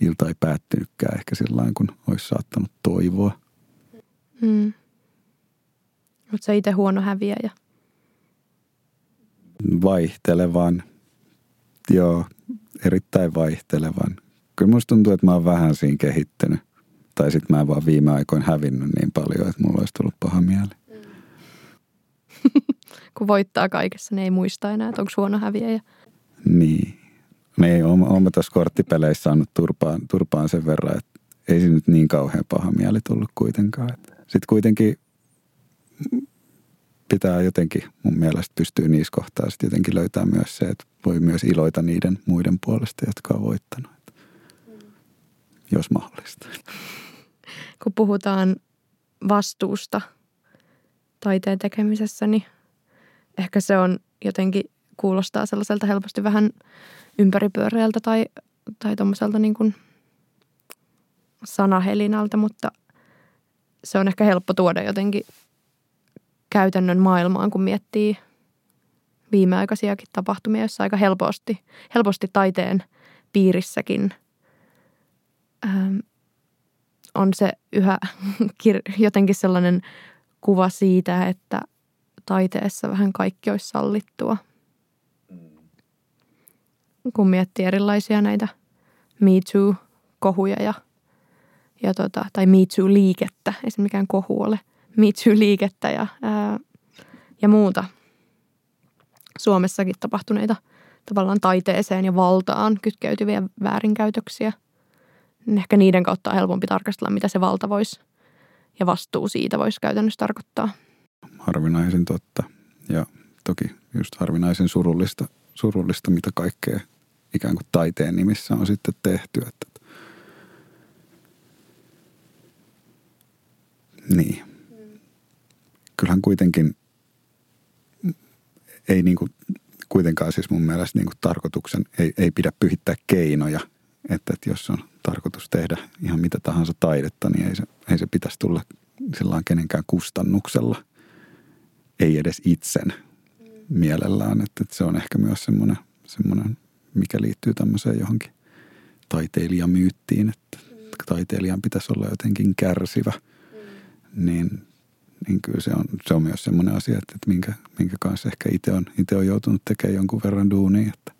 ilta ei päättynytkään ehkä sillä kun olisi saattanut toivoa.
Mm. Mutta se itse huono häviäjä.
Vaihtelevan. Joo, erittäin vaihtelevan. Kyllä musta tuntuu, että mä oon vähän siinä kehittynyt. Tai sitten mä en vaan viime aikoina hävinnyt niin paljon, että mulla olisi tullut paha mieli. <laughs>
Kun voittaa kaikessa, niin ei muista enää, että onko huono häviäjä.
Niin. Me ei ole tässä korttipeleissä saanut turpaan, turpaan sen verran, että ei se nyt niin kauhean paha mieli tullut kuitenkaan. Sitten kuitenkin pitää jotenkin mun mielestä pystyä niissä kohtaa sitten jotenkin löytää myös se, että voi myös iloita niiden muiden puolesta, jotka on voittanut. Mm. Jos mahdollista.
Kun puhutaan vastuusta taiteen tekemisessä, niin ehkä se on jotenkin kuulostaa sellaiselta helposti vähän ympäripyöreältä tai, tai tuommoiselta niin kuin sanahelinältä, mutta se on ehkä helppo tuoda jotenkin käytännön maailmaan, kun miettii viimeaikaisiakin tapahtumia, joissa aika helposti, helposti taiteen piirissäkin ähm, on se yhä <laughs> jotenkin sellainen kuva siitä, että taiteessa vähän kaikki olisi sallittua. Kun miettii erilaisia näitä Me Too-kohuja ja, ja tota, tai Me Too-liikettä, ei se mikään kohu ole, Me Too-liikettä ja, ää, ja muuta Suomessakin tapahtuneita tavallaan taiteeseen ja valtaan kytkeytyviä väärinkäytöksiä. Ehkä niiden kautta on helpompi tarkastella, mitä se valta voisi ja vastuu siitä voisi käytännössä tarkoittaa.
Harvinaisen totta ja toki just harvinaisen surullista, surullista mitä kaikkea ikään kuin taiteen nimissä on sitten tehty. Että, niin. Kyllähän kuitenkin ei niin kuin, kuitenkaan siis mun mielestä niin kuin tarkoituksen, ei, ei pidä pyhittää keinoja. Että, että jos on tarkoitus tehdä ihan mitä tahansa taidetta, niin ei se, ei se pitäisi tulla sillä kenenkään kustannuksella. Ei edes itsen mielellään. Että, että se on ehkä myös semmoinen, semmoinen, mikä liittyy tämmöiseen johonkin taiteilijamyyttiin, että taiteilijan pitäisi olla jotenkin kärsivä. Niin niin kyllä se on, se on myös semmoinen asia, että, että minkä, minkä kanssa ehkä itse on, itse on joutunut tekemään jonkun verran duunia, että,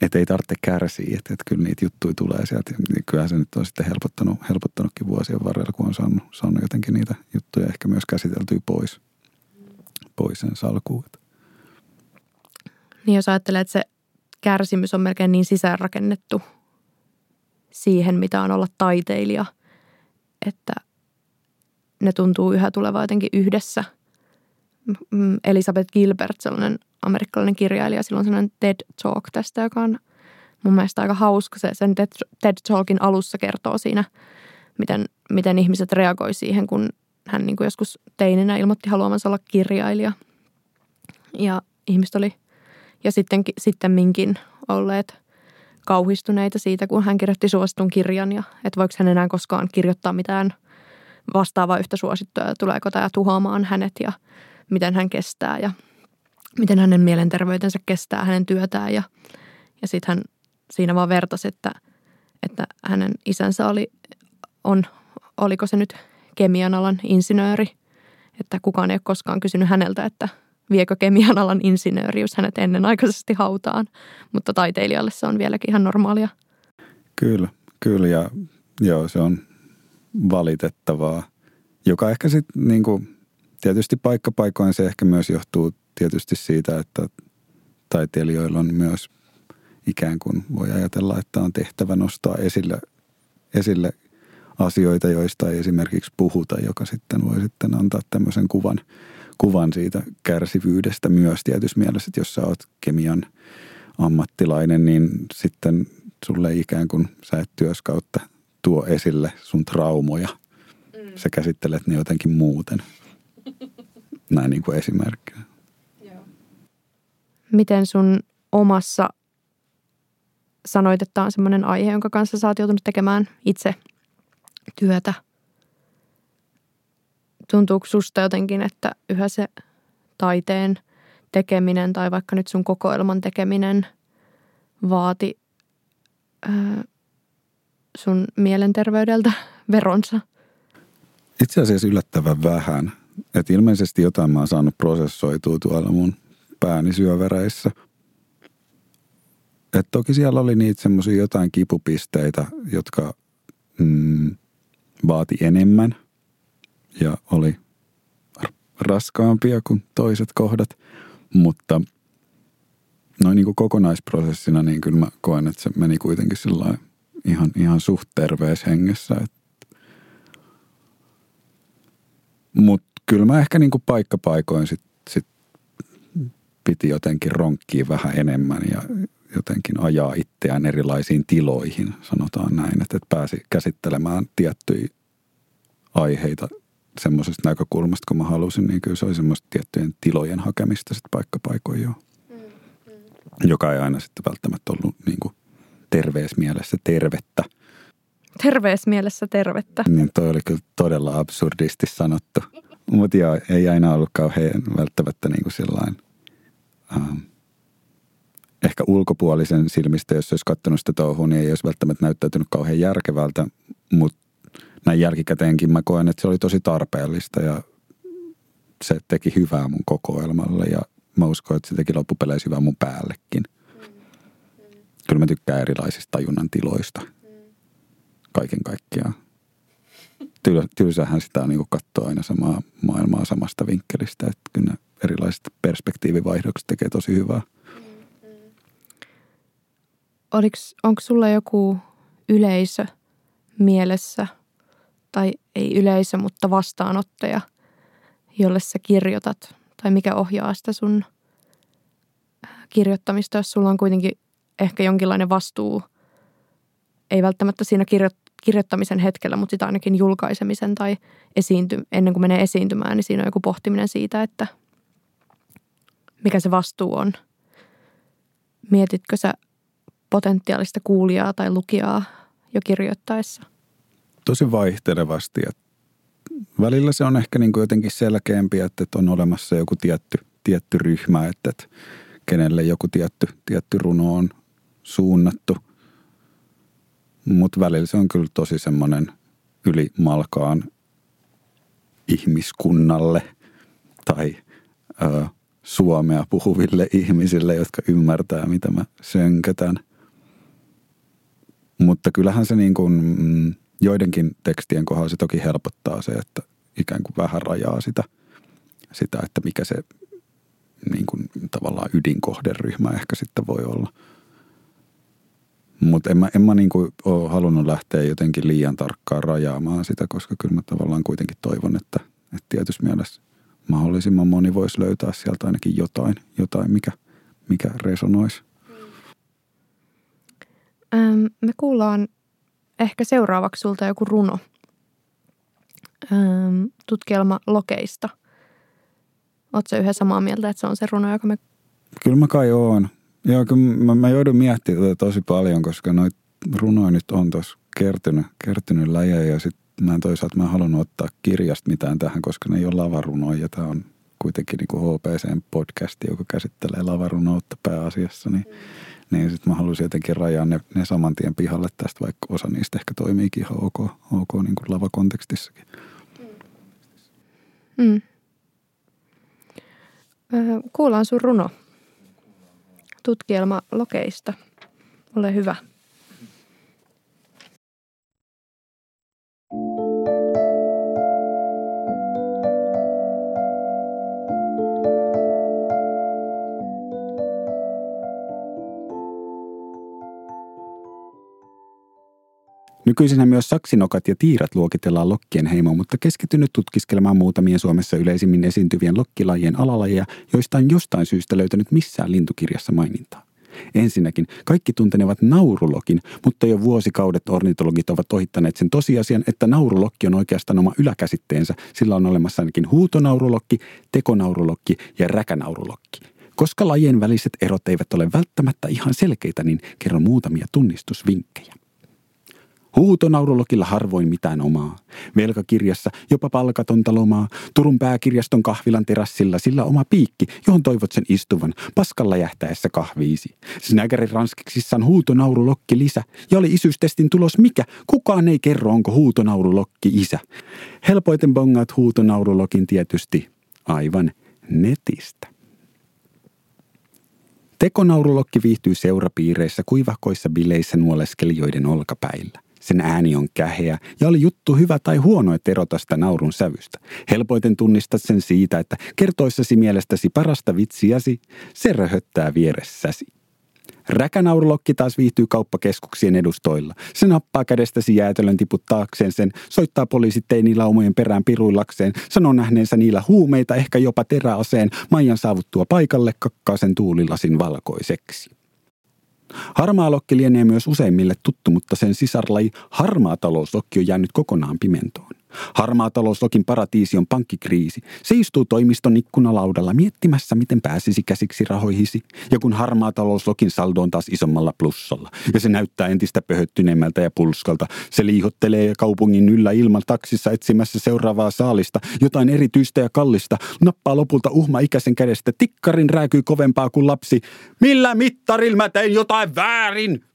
että ei tarvitse kärsiä, että, että kyllä niitä juttuja tulee sieltä. Niin kyllähän se nyt on sitten helpottanut, helpottanutkin vuosien varrella, kun on saanut, saanut jotenkin niitä juttuja ehkä myös käsiteltyä pois, pois sen salkuun.
Niin jos ajattelee, että se kärsimys on melkein niin sisäänrakennettu siihen, mitä on olla taiteilija, että – ne tuntuu yhä tulevan jotenkin yhdessä. Elisabeth Gilbert, sellainen amerikkalainen kirjailija, sillä on sellainen TED Talk tästä, joka on mun mielestä aika hauska. Se, sen TED, Talkin alussa kertoo siinä, miten, miten ihmiset reagoi siihen, kun hän niin kuin joskus teininä ilmoitti haluamansa olla kirjailija. Ja ihmiset oli ja sitten, sitten minkin olleet kauhistuneita siitä, kun hän kirjoitti suositun kirjan ja että voiko hän enää koskaan kirjoittaa mitään – vastaava yhtä suosittua ja tuleeko tämä tuhoamaan hänet ja miten hän kestää ja miten hänen mielenterveytensä kestää hänen työtään. Ja, ja sitten hän siinä vaan vertasi, että, että hänen isänsä oli, on, oliko se nyt kemian alan insinööri, että kukaan ei ole koskaan kysynyt häneltä, että viekö kemian alan insinööri, jos hänet ennenaikaisesti hautaan. Mutta taiteilijalle se on vieläkin ihan normaalia.
Kyllä, kyllä ja joo, se on valitettavaa, joka ehkä sitten niin kuin, tietysti paikkapaikoin se ehkä myös johtuu tietysti siitä, että taiteilijoilla on myös ikään kuin voi ajatella, että on tehtävä nostaa esille, esille asioita, joista ei esimerkiksi puhuta, joka sitten voi sitten antaa tämmöisen kuvan, kuvan siitä kärsivyydestä myös tietyssä mielessä, että jos sä oot kemian ammattilainen, niin sitten sulle ikään kuin sä et työskautta tuo esille sun traumoja. Mm. Sä käsittelet ne jotenkin muuten. <laughs> Näin niin kuin esimerkkinä.
Miten sun omassa sanoit, että on semmoinen aihe, jonka kanssa sä oot joutunut tekemään itse työtä. Tuntuuko susta jotenkin, että yhä se taiteen tekeminen tai vaikka nyt sun kokoelman tekeminen vaati sun mielenterveydeltä <laughs> veronsa?
Itse asiassa yllättävän vähän. Että ilmeisesti jotain mä oon saanut prosessoitua tuolla mun pääni syövereissä. Et toki siellä oli niitä semmoisia jotain kipupisteitä, jotka mm, vaati enemmän ja oli raskaampia kuin toiset kohdat, mutta noin niin kuin kokonaisprosessina niin kyllä mä koen, että se meni kuitenkin sillä ihan, ihan suht terveessä hengessä. Mutta kyllä mä ehkä niin kuin paikkapaikoin sit, sit piti jotenkin ronkkia vähän enemmän ja jotenkin ajaa itseään erilaisiin tiloihin, sanotaan näin, että, että pääsi käsittelemään tiettyjä aiheita semmoisesta näkökulmasta, kun mä halusin, niin kyllä se oli semmoista tiettyjen tilojen hakemista sitten paikkapaikoin jo. Mm, mm. Joka ei aina sitten välttämättä ollut niin kuin terveessä mielessä tervettä.
Terveessä mielessä tervettä.
Niin toi oli kyllä todella absurdisti sanottu. Mutta joo, ei aina ollut kauhean välttämättä niin kuin sellainen ähm, ehkä ulkopuolisen silmistä, jos olisi katsonut sitä touhua, niin ei olisi välttämättä näyttäytynyt kauhean järkevältä, mutta näin jälkikäteenkin mä koen, että se oli tosi tarpeellista ja se teki hyvää mun kokoelmalle ja mä uskon, että se teki loppupeleissä hyvää mun päällekin. Kyllä mä tykkään erilaisista tajunnan tiloista. Kaiken kaikkiaan. tylsähän sitä on niin katsoa aina samaa maailmaa samasta vinkkelistä, että kyllä erilaiset perspektiivivaihdokset tekee tosi hyvää.
onko sulla joku yleisö mielessä – tai ei yleisö, mutta vastaanottaja, jolle sä kirjoitat tai mikä ohjaa sitä sun kirjoittamista, jos sulla on kuitenkin ehkä jonkinlainen vastuu, ei välttämättä siinä kirjo- kirjoittamisen hetkellä, mutta sitä ainakin julkaisemisen tai esiinty- ennen kuin menee esiintymään, niin siinä on joku pohtiminen siitä, että mikä se vastuu on. Mietitkö sä potentiaalista kuulijaa tai lukijaa jo kirjoittaessa?
tosi vaihtelevasti. Välillä se on ehkä niin kuin jotenkin selkeämpi, että on olemassa joku tietty, tietty ryhmä, että, että kenelle joku tietty, tietty runo on suunnattu. Mutta välillä se on kyllä tosi semmoinen ylimalkaan ihmiskunnalle tai ö, suomea puhuville ihmisille, jotka ymmärtää, mitä mä sönkötän. Mutta kyllähän se niin kuin, mm, joidenkin tekstien kohdalla se toki helpottaa se, että ikään kuin vähän rajaa sitä, sitä että mikä se niin kuin, tavallaan ydinkohderyhmä ehkä sitten voi olla. Mutta en mä, en mä niin kuin ole halunnut lähteä jotenkin liian tarkkaan rajaamaan sitä, koska kyllä mä tavallaan kuitenkin toivon, että, että tietyssä mielessä mahdollisimman moni voisi löytää sieltä ainakin jotain, jotain mikä, mikä resonoisi.
Ähm, me kuullaan ehkä seuraavaksi sulta joku runo öö, tutkielma lokeista. Oletko yhä samaa mieltä, että se on se runo, joka me...
Kyllä mä kai oon. Joo, kyllä mä, mä joudun miettimään tätä tosi paljon, koska noit runoja nyt on tuossa kertynyt, kertynyt läjä ja sitten mä en toisaalta mä en halunnut ottaa kirjasta mitään tähän, koska ne ei ole lavarunoja ja tämä on kuitenkin niin kuin HPCn podcasti, joka käsittelee lavarunoutta pääasiassa, niin mm niin sitten mä haluaisin jotenkin rajaa ne, ne saman tien pihalle tästä, vaikka osa niistä ehkä toimiikin ihan ok, ok niin kuin lavakontekstissakin.
Mm. Kuullaan sun runo. Tutkielma lokeista. Ole hyvä.
Nykyisin myös saksinokat ja tiirat luokitellaan lokkien heimoon, mutta keskittynyt tutkiskelemaan muutamia Suomessa yleisimmin esiintyvien lokkilajien alalajeja, joista on jostain syystä löytänyt missään lintukirjassa mainintaa. Ensinnäkin kaikki tuntenevat naurulokin, mutta jo vuosikaudet ornitologit ovat ohittaneet sen tosiasian, että naurulokki on oikeastaan oma yläkäsitteensä. Sillä on olemassa ainakin huutonaurulokki, tekonaurulokki ja räkänaurulokki. Koska lajien väliset erot eivät ole välttämättä ihan selkeitä, niin kerron muutamia tunnistusvinkkejä. Huutonaurulokilla harvoin mitään omaa. Velkakirjassa jopa palkatonta lomaa. Turun pääkirjaston kahvilan terassilla sillä oma piikki, johon toivot sen istuvan, paskalla jähtäessä kahviisi. Snägärin ranskiksissa on huutonaurulokki lisä. Ja oli isyystestin tulos mikä? Kukaan ei kerro, onko huutonaurulokki isä. Helpoiten bongaat huutonaurulokin tietysti aivan netistä. Tekonaurulokki viihtyy seurapiireissä kuivahkoissa bileissä nuoleskelijoiden olkapäillä. Sen ääni on käheä ja oli juttu hyvä tai huono, että erota sitä naurun sävystä. Helpoiten tunnistat sen siitä, että kertoissasi mielestäsi parasta vitsiäsi, se röhöttää vieressäsi. Räkänaurulokki taas viihtyy kauppakeskuksien edustoilla. Se nappaa kädestäsi jäätelön tiputtaakseen sen, soittaa poliisit teinilaumojen perään piruillakseen, sanoo nähneensä niillä huumeita, ehkä jopa teräaseen, Maijan saavuttua paikalle kakkaa sen tuulilasin valkoiseksi. Harmaa lokki lienee myös useimmille tuttu, mutta sen sisarlaji harmaa talouslokki on jäänyt kokonaan pimentoon. Harmaa talouslokin paratiisi on pankkikriisi. Se istuu toimiston ikkunalaudalla miettimässä, miten pääsisi käsiksi rahoihisi. Ja kun harmaa talouslokin saldo on taas isommalla plussalla. Ja se näyttää entistä pöhöttyneemmältä ja pulskalta. Se liihottelee kaupungin yllä ilman taksissa etsimässä seuraavaa saalista. Jotain erityistä ja kallista. Nappaa lopulta uhma ikäisen kädestä. Tikkarin rääkyy kovempaa kuin lapsi. Millä mittarilla mä tein jotain väärin?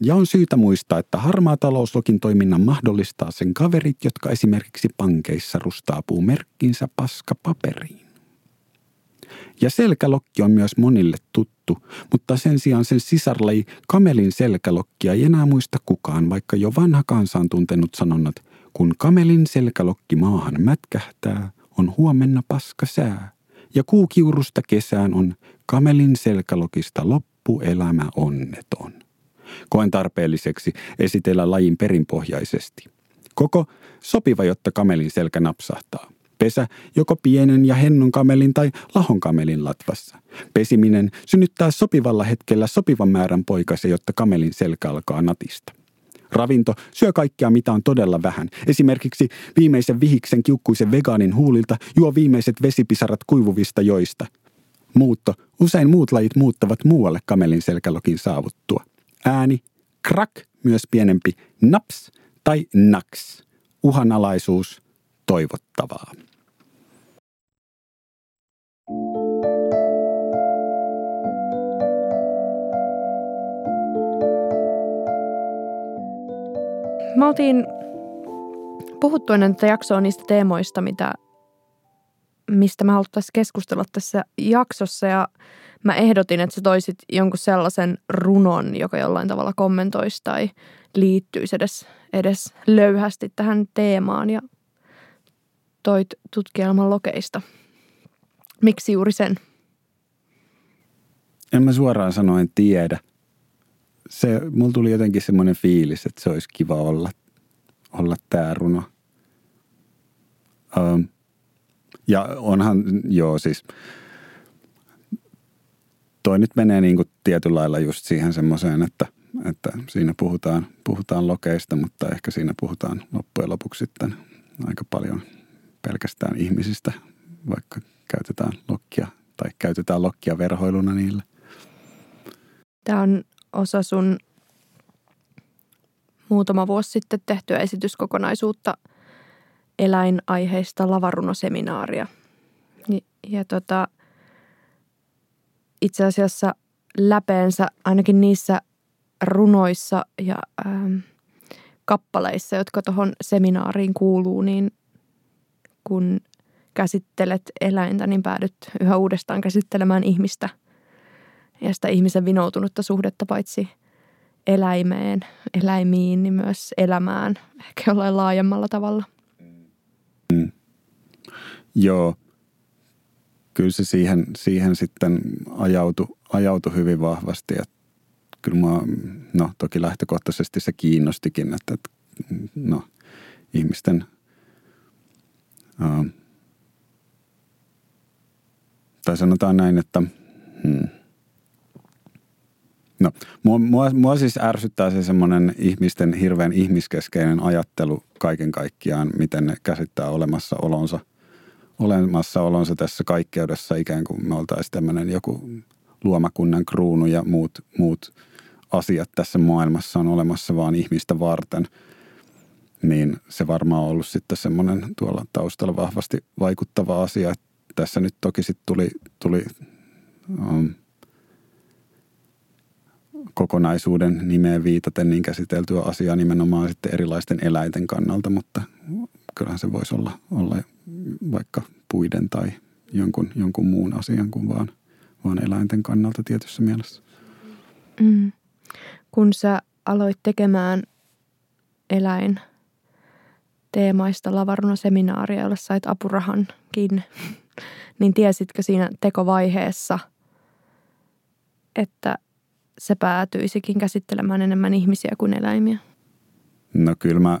Ja on syytä muistaa, että harmaa talouslokin toiminnan mahdollistaa sen kaverit, jotka esimerkiksi pankeissa rustaapuu merkkinsä paskapaperiin. Ja selkälokki on myös monille tuttu, mutta sen sijaan sen sisarlaji kamelin selkälokkia ei enää muista kukaan, vaikka jo vanha kansa on tuntenut sanonnat, kun kamelin selkälokki maahan mätkähtää, on huomenna paska sää. Ja kuukiurusta kesään on kamelin selkälokista loppuelämä onneton koen tarpeelliseksi esitellä lajin perinpohjaisesti. Koko sopiva, jotta kamelin selkä napsahtaa. Pesä joko pienen ja hennon kamelin tai lahon kamelin latvassa. Pesiminen synnyttää sopivalla hetkellä sopivan määrän poikasia, jotta kamelin selkä alkaa natista. Ravinto syö kaikkea, mitä on todella vähän. Esimerkiksi viimeisen vihiksen kiukkuisen vegaanin huulilta juo viimeiset vesipisarat kuivuvista joista. Muutto. Usein muut lajit muuttavat muualle kamelin selkälokin saavuttua. Ääni, krak, myös pienempi, naps tai naks. Uhanalaisuus, toivottavaa.
Me oltiin puhuttu ennen tätä jaksoa niistä teemoista, mitä, mistä me haluttaisiin keskustella tässä jaksossa ja – mä ehdotin, että sä toisit jonkun sellaisen runon, joka jollain tavalla kommentoisi tai liittyisi edes, edes löyhästi tähän teemaan ja toit tutkielman lokeista. Miksi juuri sen?
En mä suoraan sanoen tiedä. Se, mulla tuli jotenkin semmoinen fiilis, että se olisi kiva olla, olla tämä runo. Um, ja onhan, joo siis – toi nyt menee niin kuin tietyllä lailla just siihen semmoiseen, että, että siinä puhutaan, puhutaan lokeista, mutta ehkä siinä puhutaan loppujen lopuksi sitten aika paljon pelkästään ihmisistä, vaikka käytetään lokkia tai käytetään lokkia verhoiluna niille.
Tämä on osa sun muutama vuosi sitten tehtyä esityskokonaisuutta eläinaiheista lavarunoseminaaria. Ja, ja tota, itse asiassa läpeensä ainakin niissä runoissa ja ähm, kappaleissa, jotka tuohon seminaariin kuuluu, niin kun käsittelet eläintä, niin päädyt yhä uudestaan käsittelemään ihmistä ja sitä ihmisen vinoutunutta suhdetta paitsi eläimeen, eläimiin, niin myös elämään ehkä jollain laajemmalla tavalla.
Joo, kyllä se siihen, siihen sitten ajautui, ajautui hyvin vahvasti. Että kyllä mua, no toki lähtökohtaisesti se kiinnostikin, että, että no, ihmisten uh, tai sanotaan näin, että hmm, No, mua, mua, mua siis ärsyttää se semmoinen ihmisten hirveän ihmiskeskeinen ajattelu kaiken kaikkiaan, miten ne käsittää olemassaolonsa, olemassaolonsa tässä kaikkeudessa ikään kuin me oltaisiin tämmöinen joku luomakunnan kruunu ja muut, muut asiat tässä maailmassa on olemassa vaan ihmistä varten. Niin se varmaan on ollut sitten semmoinen tuolla taustalla vahvasti vaikuttava asia. Tässä nyt toki sitten tuli, tuli um, kokonaisuuden nimeen viitaten niin käsiteltyä asiaa nimenomaan sitten erilaisten eläinten kannalta, mutta kyllähän se voisi olla, olla vaikka puiden tai jonkun, jonkun muun asian kuin vaan, vaan eläinten kannalta tietyssä mielessä.
Mm. Kun sä aloit tekemään eläin teemaista lavarunaseminaaria, jolle sait apurahankin, <laughs> niin tiesitkö siinä tekovaiheessa, että se päätyisikin käsittelemään enemmän ihmisiä kuin eläimiä?
No kyllä mä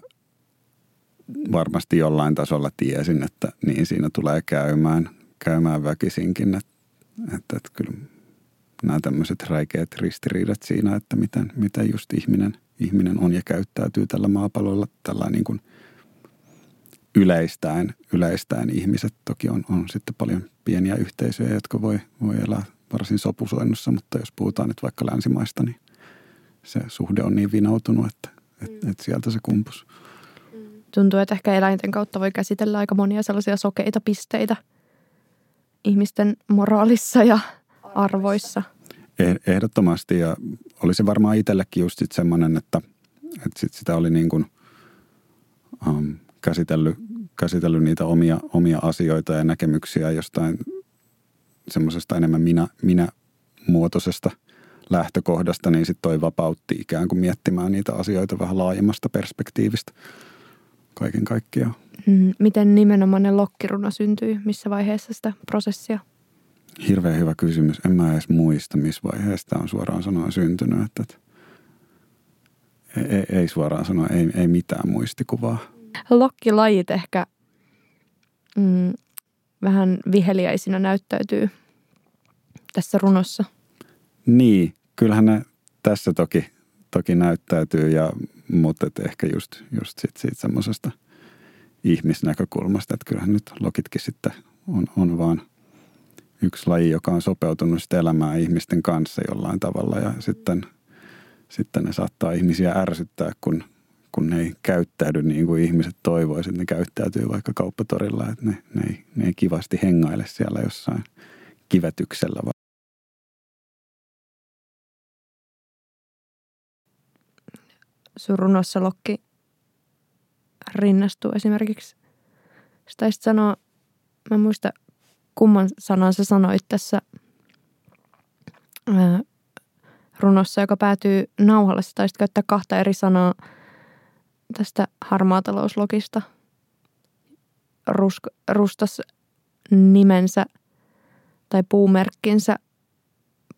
varmasti jollain tasolla tiesin, että niin siinä tulee käymään, käymään väkisinkin. Että, että, että kyllä nämä tämmöiset räikeät ristiriidat siinä, että miten, miten just ihminen, ihminen on ja käyttäytyy tällä maapallolla tällä niin kuin yleistäen, yleistäen ihmiset. Toki on, on sitten paljon pieniä yhteisöjä, jotka voi, voi elää varsin sopusoinnussa, mutta jos puhutaan nyt vaikka länsimaista, niin se suhde on niin vinoutunut, että, että, mm. että sieltä se kumpus.
Tuntuu, että ehkä eläinten kautta voi käsitellä aika monia sellaisia sokeita pisteitä ihmisten moraalissa ja arvoissa.
Eh, ehdottomasti ja olisi varmaan itsellekin just sit semmoinen, että, että sit sitä oli niin kuin, um, käsitellyt, käsitellyt niitä omia, omia asioita ja näkemyksiä jostain semmoisesta enemmän minä, minä-muotoisesta lähtökohdasta, niin sitten toi vapautti ikään kuin miettimään niitä asioita vähän laajemmasta perspektiivistä kaiken kaikkiaan.
Mm, miten nimenomainen lokkiruna syntyi? Missä vaiheessa sitä prosessia?
Hirveän hyvä kysymys. En mä edes muista, missä vaiheessa on suoraan sanoen syntynyt. Että, että ei, ei suoraan sanoa, ei, ei mitään muistikuvaa.
Lokkilajit ehkä mm, vähän viheliäisinä näyttäytyy tässä runossa.
Niin, kyllähän ne tässä toki, toki näyttäytyy, ja, mutta ehkä just, just sit siitä semmoisesta ihmisnäkökulmasta, että kyllähän nyt lokitkin sitten on, on vaan yksi laji, joka on sopeutunut sitten elämään ihmisten kanssa jollain tavalla ja sitten, sitten ne saattaa ihmisiä ärsyttää, kun – kun ne ei käyttäydy niin kuin ihmiset toivoisivat, ne käyttäytyy vaikka kauppatorilla, että ne, ne, ei, ne ei kivasti hengaile siellä jossain kivetyksellä.
Sun runossa Lokki rinnastuu esimerkiksi. Sä taisit sanoa, mä muista kumman sanan sä sanoit tässä ää, runossa, joka päätyy nauhalle. Sä taisit käyttää kahta eri sanaa – tästä harmaatalouslogista. Rusk, rustas nimensä tai puumerkkinsä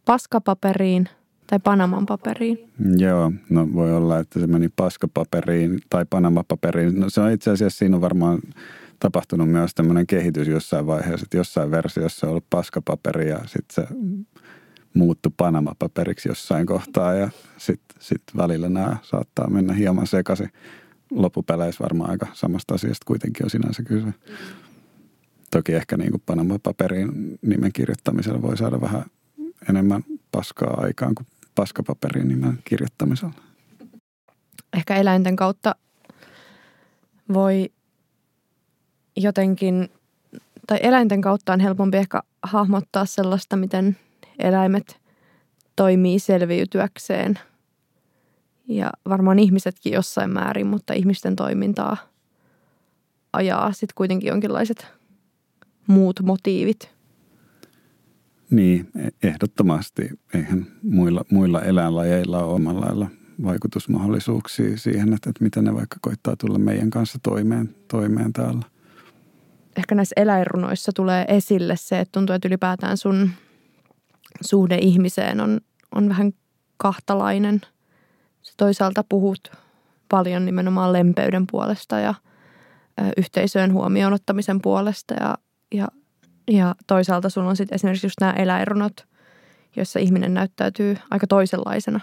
paskapaperiin tai Panaman paperiin.
Joo, no voi olla, että se meni paskapaperiin tai Panama-paperiin. No se on itse asiassa, siinä on varmaan tapahtunut myös tämmöinen kehitys jossain vaiheessa, että jossain versiossa on ollut paskapaperi ja sitten se muuttui Panama-paperiksi jossain kohtaa ja sitten sit välillä nämä saattaa mennä hieman sekaisin loppupeleissä varmaan aika samasta asiasta kuitenkin on sinänsä kyse. Mm. Toki ehkä niin kuin Panama-paperin nimen kirjoittamisella voi saada vähän enemmän paskaa aikaan kuin paskapaperin nimen kirjoittamisella.
Ehkä eläinten kautta voi jotenkin, tai eläinten kautta on helpompi ehkä hahmottaa sellaista, miten eläimet toimii selviytyäkseen – ja varmaan ihmisetkin jossain määrin, mutta ihmisten toimintaa ajaa sitten kuitenkin jonkinlaiset muut motiivit.
Niin, ehdottomasti. Eihän muilla, muilla eläinlajeilla ole omalla lailla vaikutusmahdollisuuksia siihen, että, että miten ne vaikka koittaa tulla meidän kanssa toimeen, toimeen täällä.
Ehkä näissä eläinrunoissa tulee esille se, että tuntuu, että ylipäätään sun suhde ihmiseen on, on vähän kahtalainen – Sä toisaalta puhut paljon nimenomaan lempeyden puolesta ja yhteisöön huomioon ottamisen puolesta ja, ja, ja toisaalta sulla on sitten esimerkiksi just nämä eläinrunot, joissa ihminen näyttäytyy aika toisenlaisena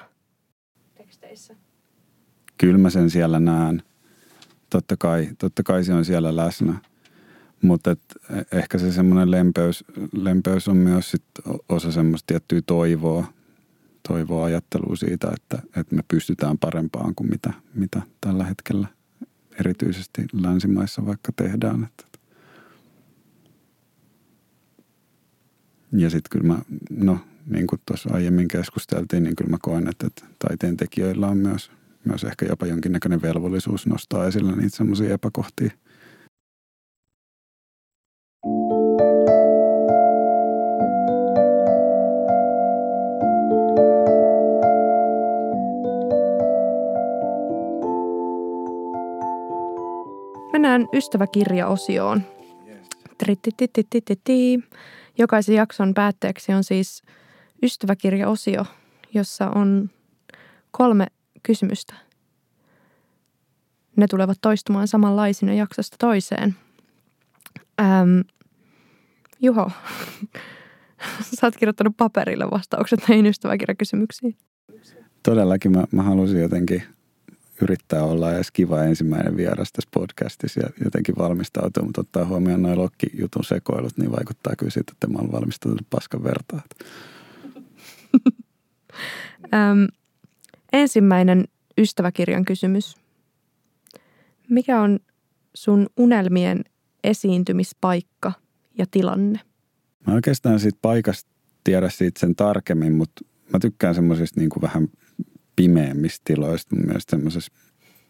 teksteissä.
Kyllä mä sen siellä näen. Totta kai, totta kai se on siellä läsnä. Mutta e, ehkä se semmoinen lempeys, lempeys on myös sit osa semmoista tiettyä toivoa, toivoa ajattelua siitä, että, että me pystytään parempaan kuin mitä, mitä tällä hetkellä erityisesti länsimaissa vaikka tehdään. Että. Ja sitten kyllä mä, no niin kuin tuossa aiemmin keskusteltiin, niin kyllä mä koen, että, että taiteen tekijöillä on myös, myös ehkä jopa jonkinnäköinen velvollisuus nostaa esille niitä semmoisia epäkohtia –
Mennään ystäväkirjaosioon. Jokaisen jakson päätteeksi on siis ystäväkirjaosio, jossa on kolme kysymystä. Ne tulevat toistumaan samanlaisina jaksosta toiseen. Ähm, Juho, <laughs> sä oot kirjoittanut paperille vastaukset näihin ystäväkirjakysymyksiin.
Todellakin mä, mä halusin jotenkin yrittää olla edes kiva ensimmäinen vieras tässä podcastissa ja jotenkin valmistautua, mutta ottaa huomioon noin Lokki-jutun sekoilut, niin vaikuttaa kyllä siitä, että mä olen valmistautunut paskan vertaa.
Öm, <laughs> ensimmäinen ystäväkirjan kysymys. Mikä on sun unelmien esiintymispaikka ja tilanne?
Mä oikeastaan siitä paikasta tiedä siitä sen tarkemmin, mutta mä tykkään semmoisista niin vähän pimeämmistä tiloista. Mun mielestä semmoisessa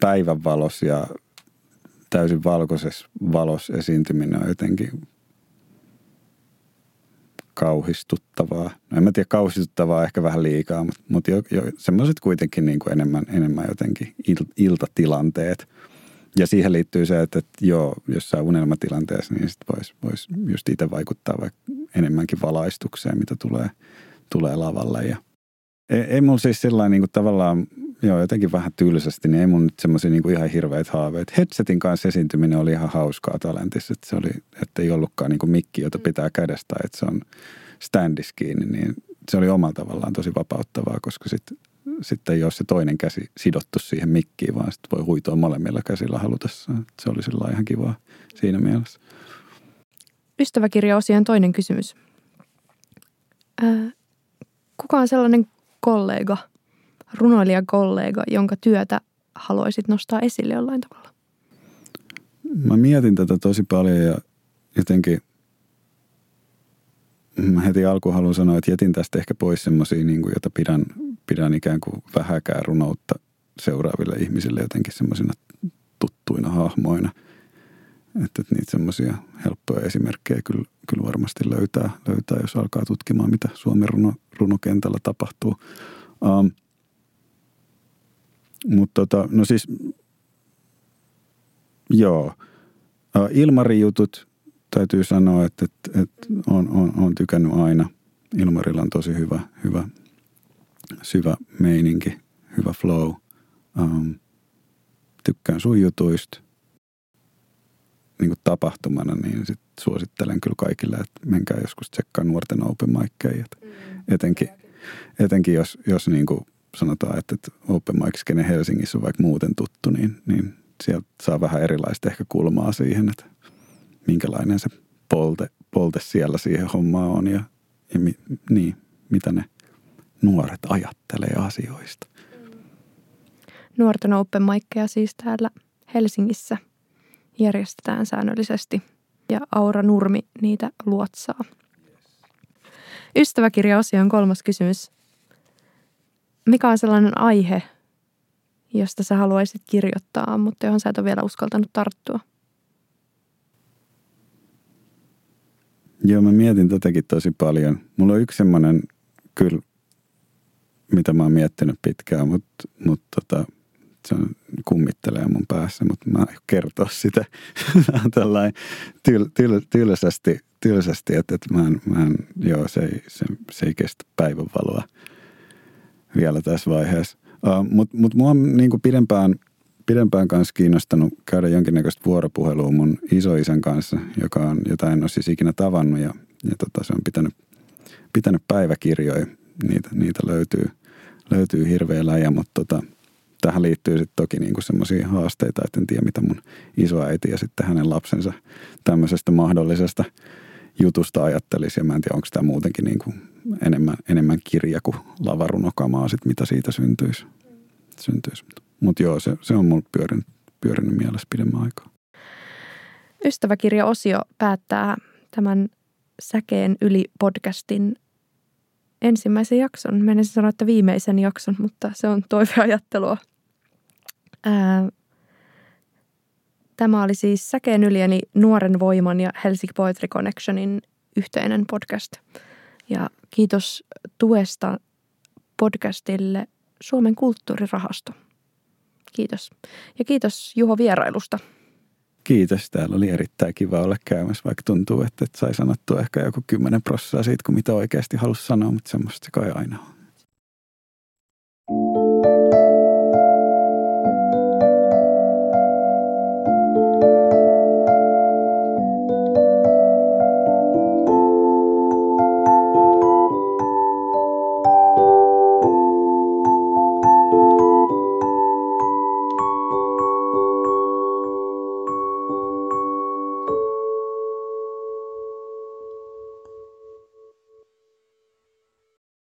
päivänvalossa ja täysin valkoisessa valossa esiintyminen on jotenkin kauhistuttavaa. No en mä tiedä, kauhistuttavaa ehkä vähän liikaa, mutta, mutta jo, jo, semmoiset kuitenkin niin kuin enemmän, enemmän jotenkin il, iltatilanteet. Ja siihen liittyy se, että, että joo, jossain unelmatilanteessa, niin sitten voisi vois just itse vaikuttaa vaikka enemmänkin valaistukseen, mitä tulee, tulee lavalle. Ja ei, ei mulla siis sillä niin kuin tavallaan, joo jotenkin vähän tylsästi, niin ei mulla nyt semmoisia niin ihan hirveitä haaveita. Headsetin kanssa esiintyminen oli ihan hauskaa talentissa, että se oli, että ei ollutkaan niin kuin mikki, jota pitää kädestä, että se on standis kiinni, niin se oli omalla tavallaan tosi vapauttavaa, koska sitten sitten ei ole se toinen käsi sidottu siihen mikkiin, vaan sitten voi huitoa molemmilla käsillä halutessaan. Se oli sillä ihan kivaa siinä mielessä.
Ystäväkirja-osian toinen kysymys. Ää, kuka on sellainen kollega, runoilijakollega, jonka työtä haluaisit nostaa esille jollain tavalla?
Mä mietin tätä tosi paljon ja jotenkin mä heti alkuun haluan sanoa, että jätin tästä ehkä pois semmoisia, niin jota pidän, pidän ikään kuin vähäkään runoutta seuraaville ihmisille jotenkin semmoisina tuttuina hahmoina. Että, niitä semmoisia helppoja esimerkkejä kyllä, kyllä varmasti löytää, löytää, jos alkaa tutkimaan, mitä Suomen runo, runokentällä tapahtuu. Um, mutta tota, no siis, joo. Uh, Ilmari-jutut täytyy sanoa, että, että, että on, on, on tykännyt aina. Ilmarilla on tosi hyvä, hyvä syvä meininki, hyvä flow. Um, tykkään sun jutuista niin kuin tapahtumana, niin sit suosittelen kyllä kaikille, että menkää joskus tsekkaa nuorten open mickeja. Mm, etenkin, etenkin jos, jos niin kuin sanotaan, että, että open mic kenen Helsingissä on vaikka muuten tuttu, niin, niin sieltä saa vähän erilaista ehkä kulmaa siihen, että minkälainen se polte, polte siellä siihen hommaan on ja, ja mi, niin, mitä ne nuoret ajattelee asioista.
Nuorten open siis täällä Helsingissä – järjestetään säännöllisesti ja Aura Nurmi niitä luotsaa. Ystäväkirjaosion kolmas kysymys. Mikä on sellainen aihe, josta sä haluaisit kirjoittaa, mutta johon sä et ole vielä uskaltanut tarttua?
Joo, mä mietin tätäkin tosi paljon. Mulla on yksi semmoinen kyllä, mitä mä oon miettinyt pitkään, mutta, mutta tota, se on, kummittelee mun päässä, mutta mä en kertoa sitä <laughs> tällainen tyl, tyl, tylsästi, tylsästi, että, että mä en, mä en, joo, se ei, se, se ei kestä päivänvaloa vielä tässä vaiheessa. Uh, mutta mut mua on niin kuin pidempään, pidempään kanssa kiinnostanut käydä jonkinnäköistä vuoropuhelua mun isoisän kanssa, joka on, jota en ole siis ikinä tavannut ja, ja tota, se on pitänyt, pitänyt päiväkirjoja. Niitä, niitä löytyy, löytyy hirveä läjä, mutta tota, tähän liittyy sitten toki niinku semmoisia haasteita, että en tiedä mitä mun isoäiti ja sitten hänen lapsensa tämmöisestä mahdollisesta jutusta ajattelisi. Ja mä en tiedä, onko tämä muutenkin niinku enemmän, enemmän kirja kuin lavarunokamaa, sit, mitä siitä syntyisi. syntyisi. Mutta joo, se, se on mulle pyörinyt, pyörinyt mielessä pidemmän aikaa.
Ystäväkirja-osio päättää tämän Säkeen yli podcastin ensimmäisen jakson. Menisin sanoa, että viimeisen jakson, mutta se on toiveajattelua. Ää, tämä oli siis Säkeen ylieni Nuoren voiman ja Helsinki Poetry Connectionin yhteinen podcast. Ja kiitos tuesta podcastille Suomen kulttuurirahasto. Kiitos. Ja kiitos Juho vierailusta.
Kiitos. Täällä oli erittäin kiva olla käymässä, vaikka tuntuu, että, sai sanottua ehkä joku kymmenen prosenttia siitä, kun mitä oikeasti halusi sanoa, mutta semmoista se kai aina on.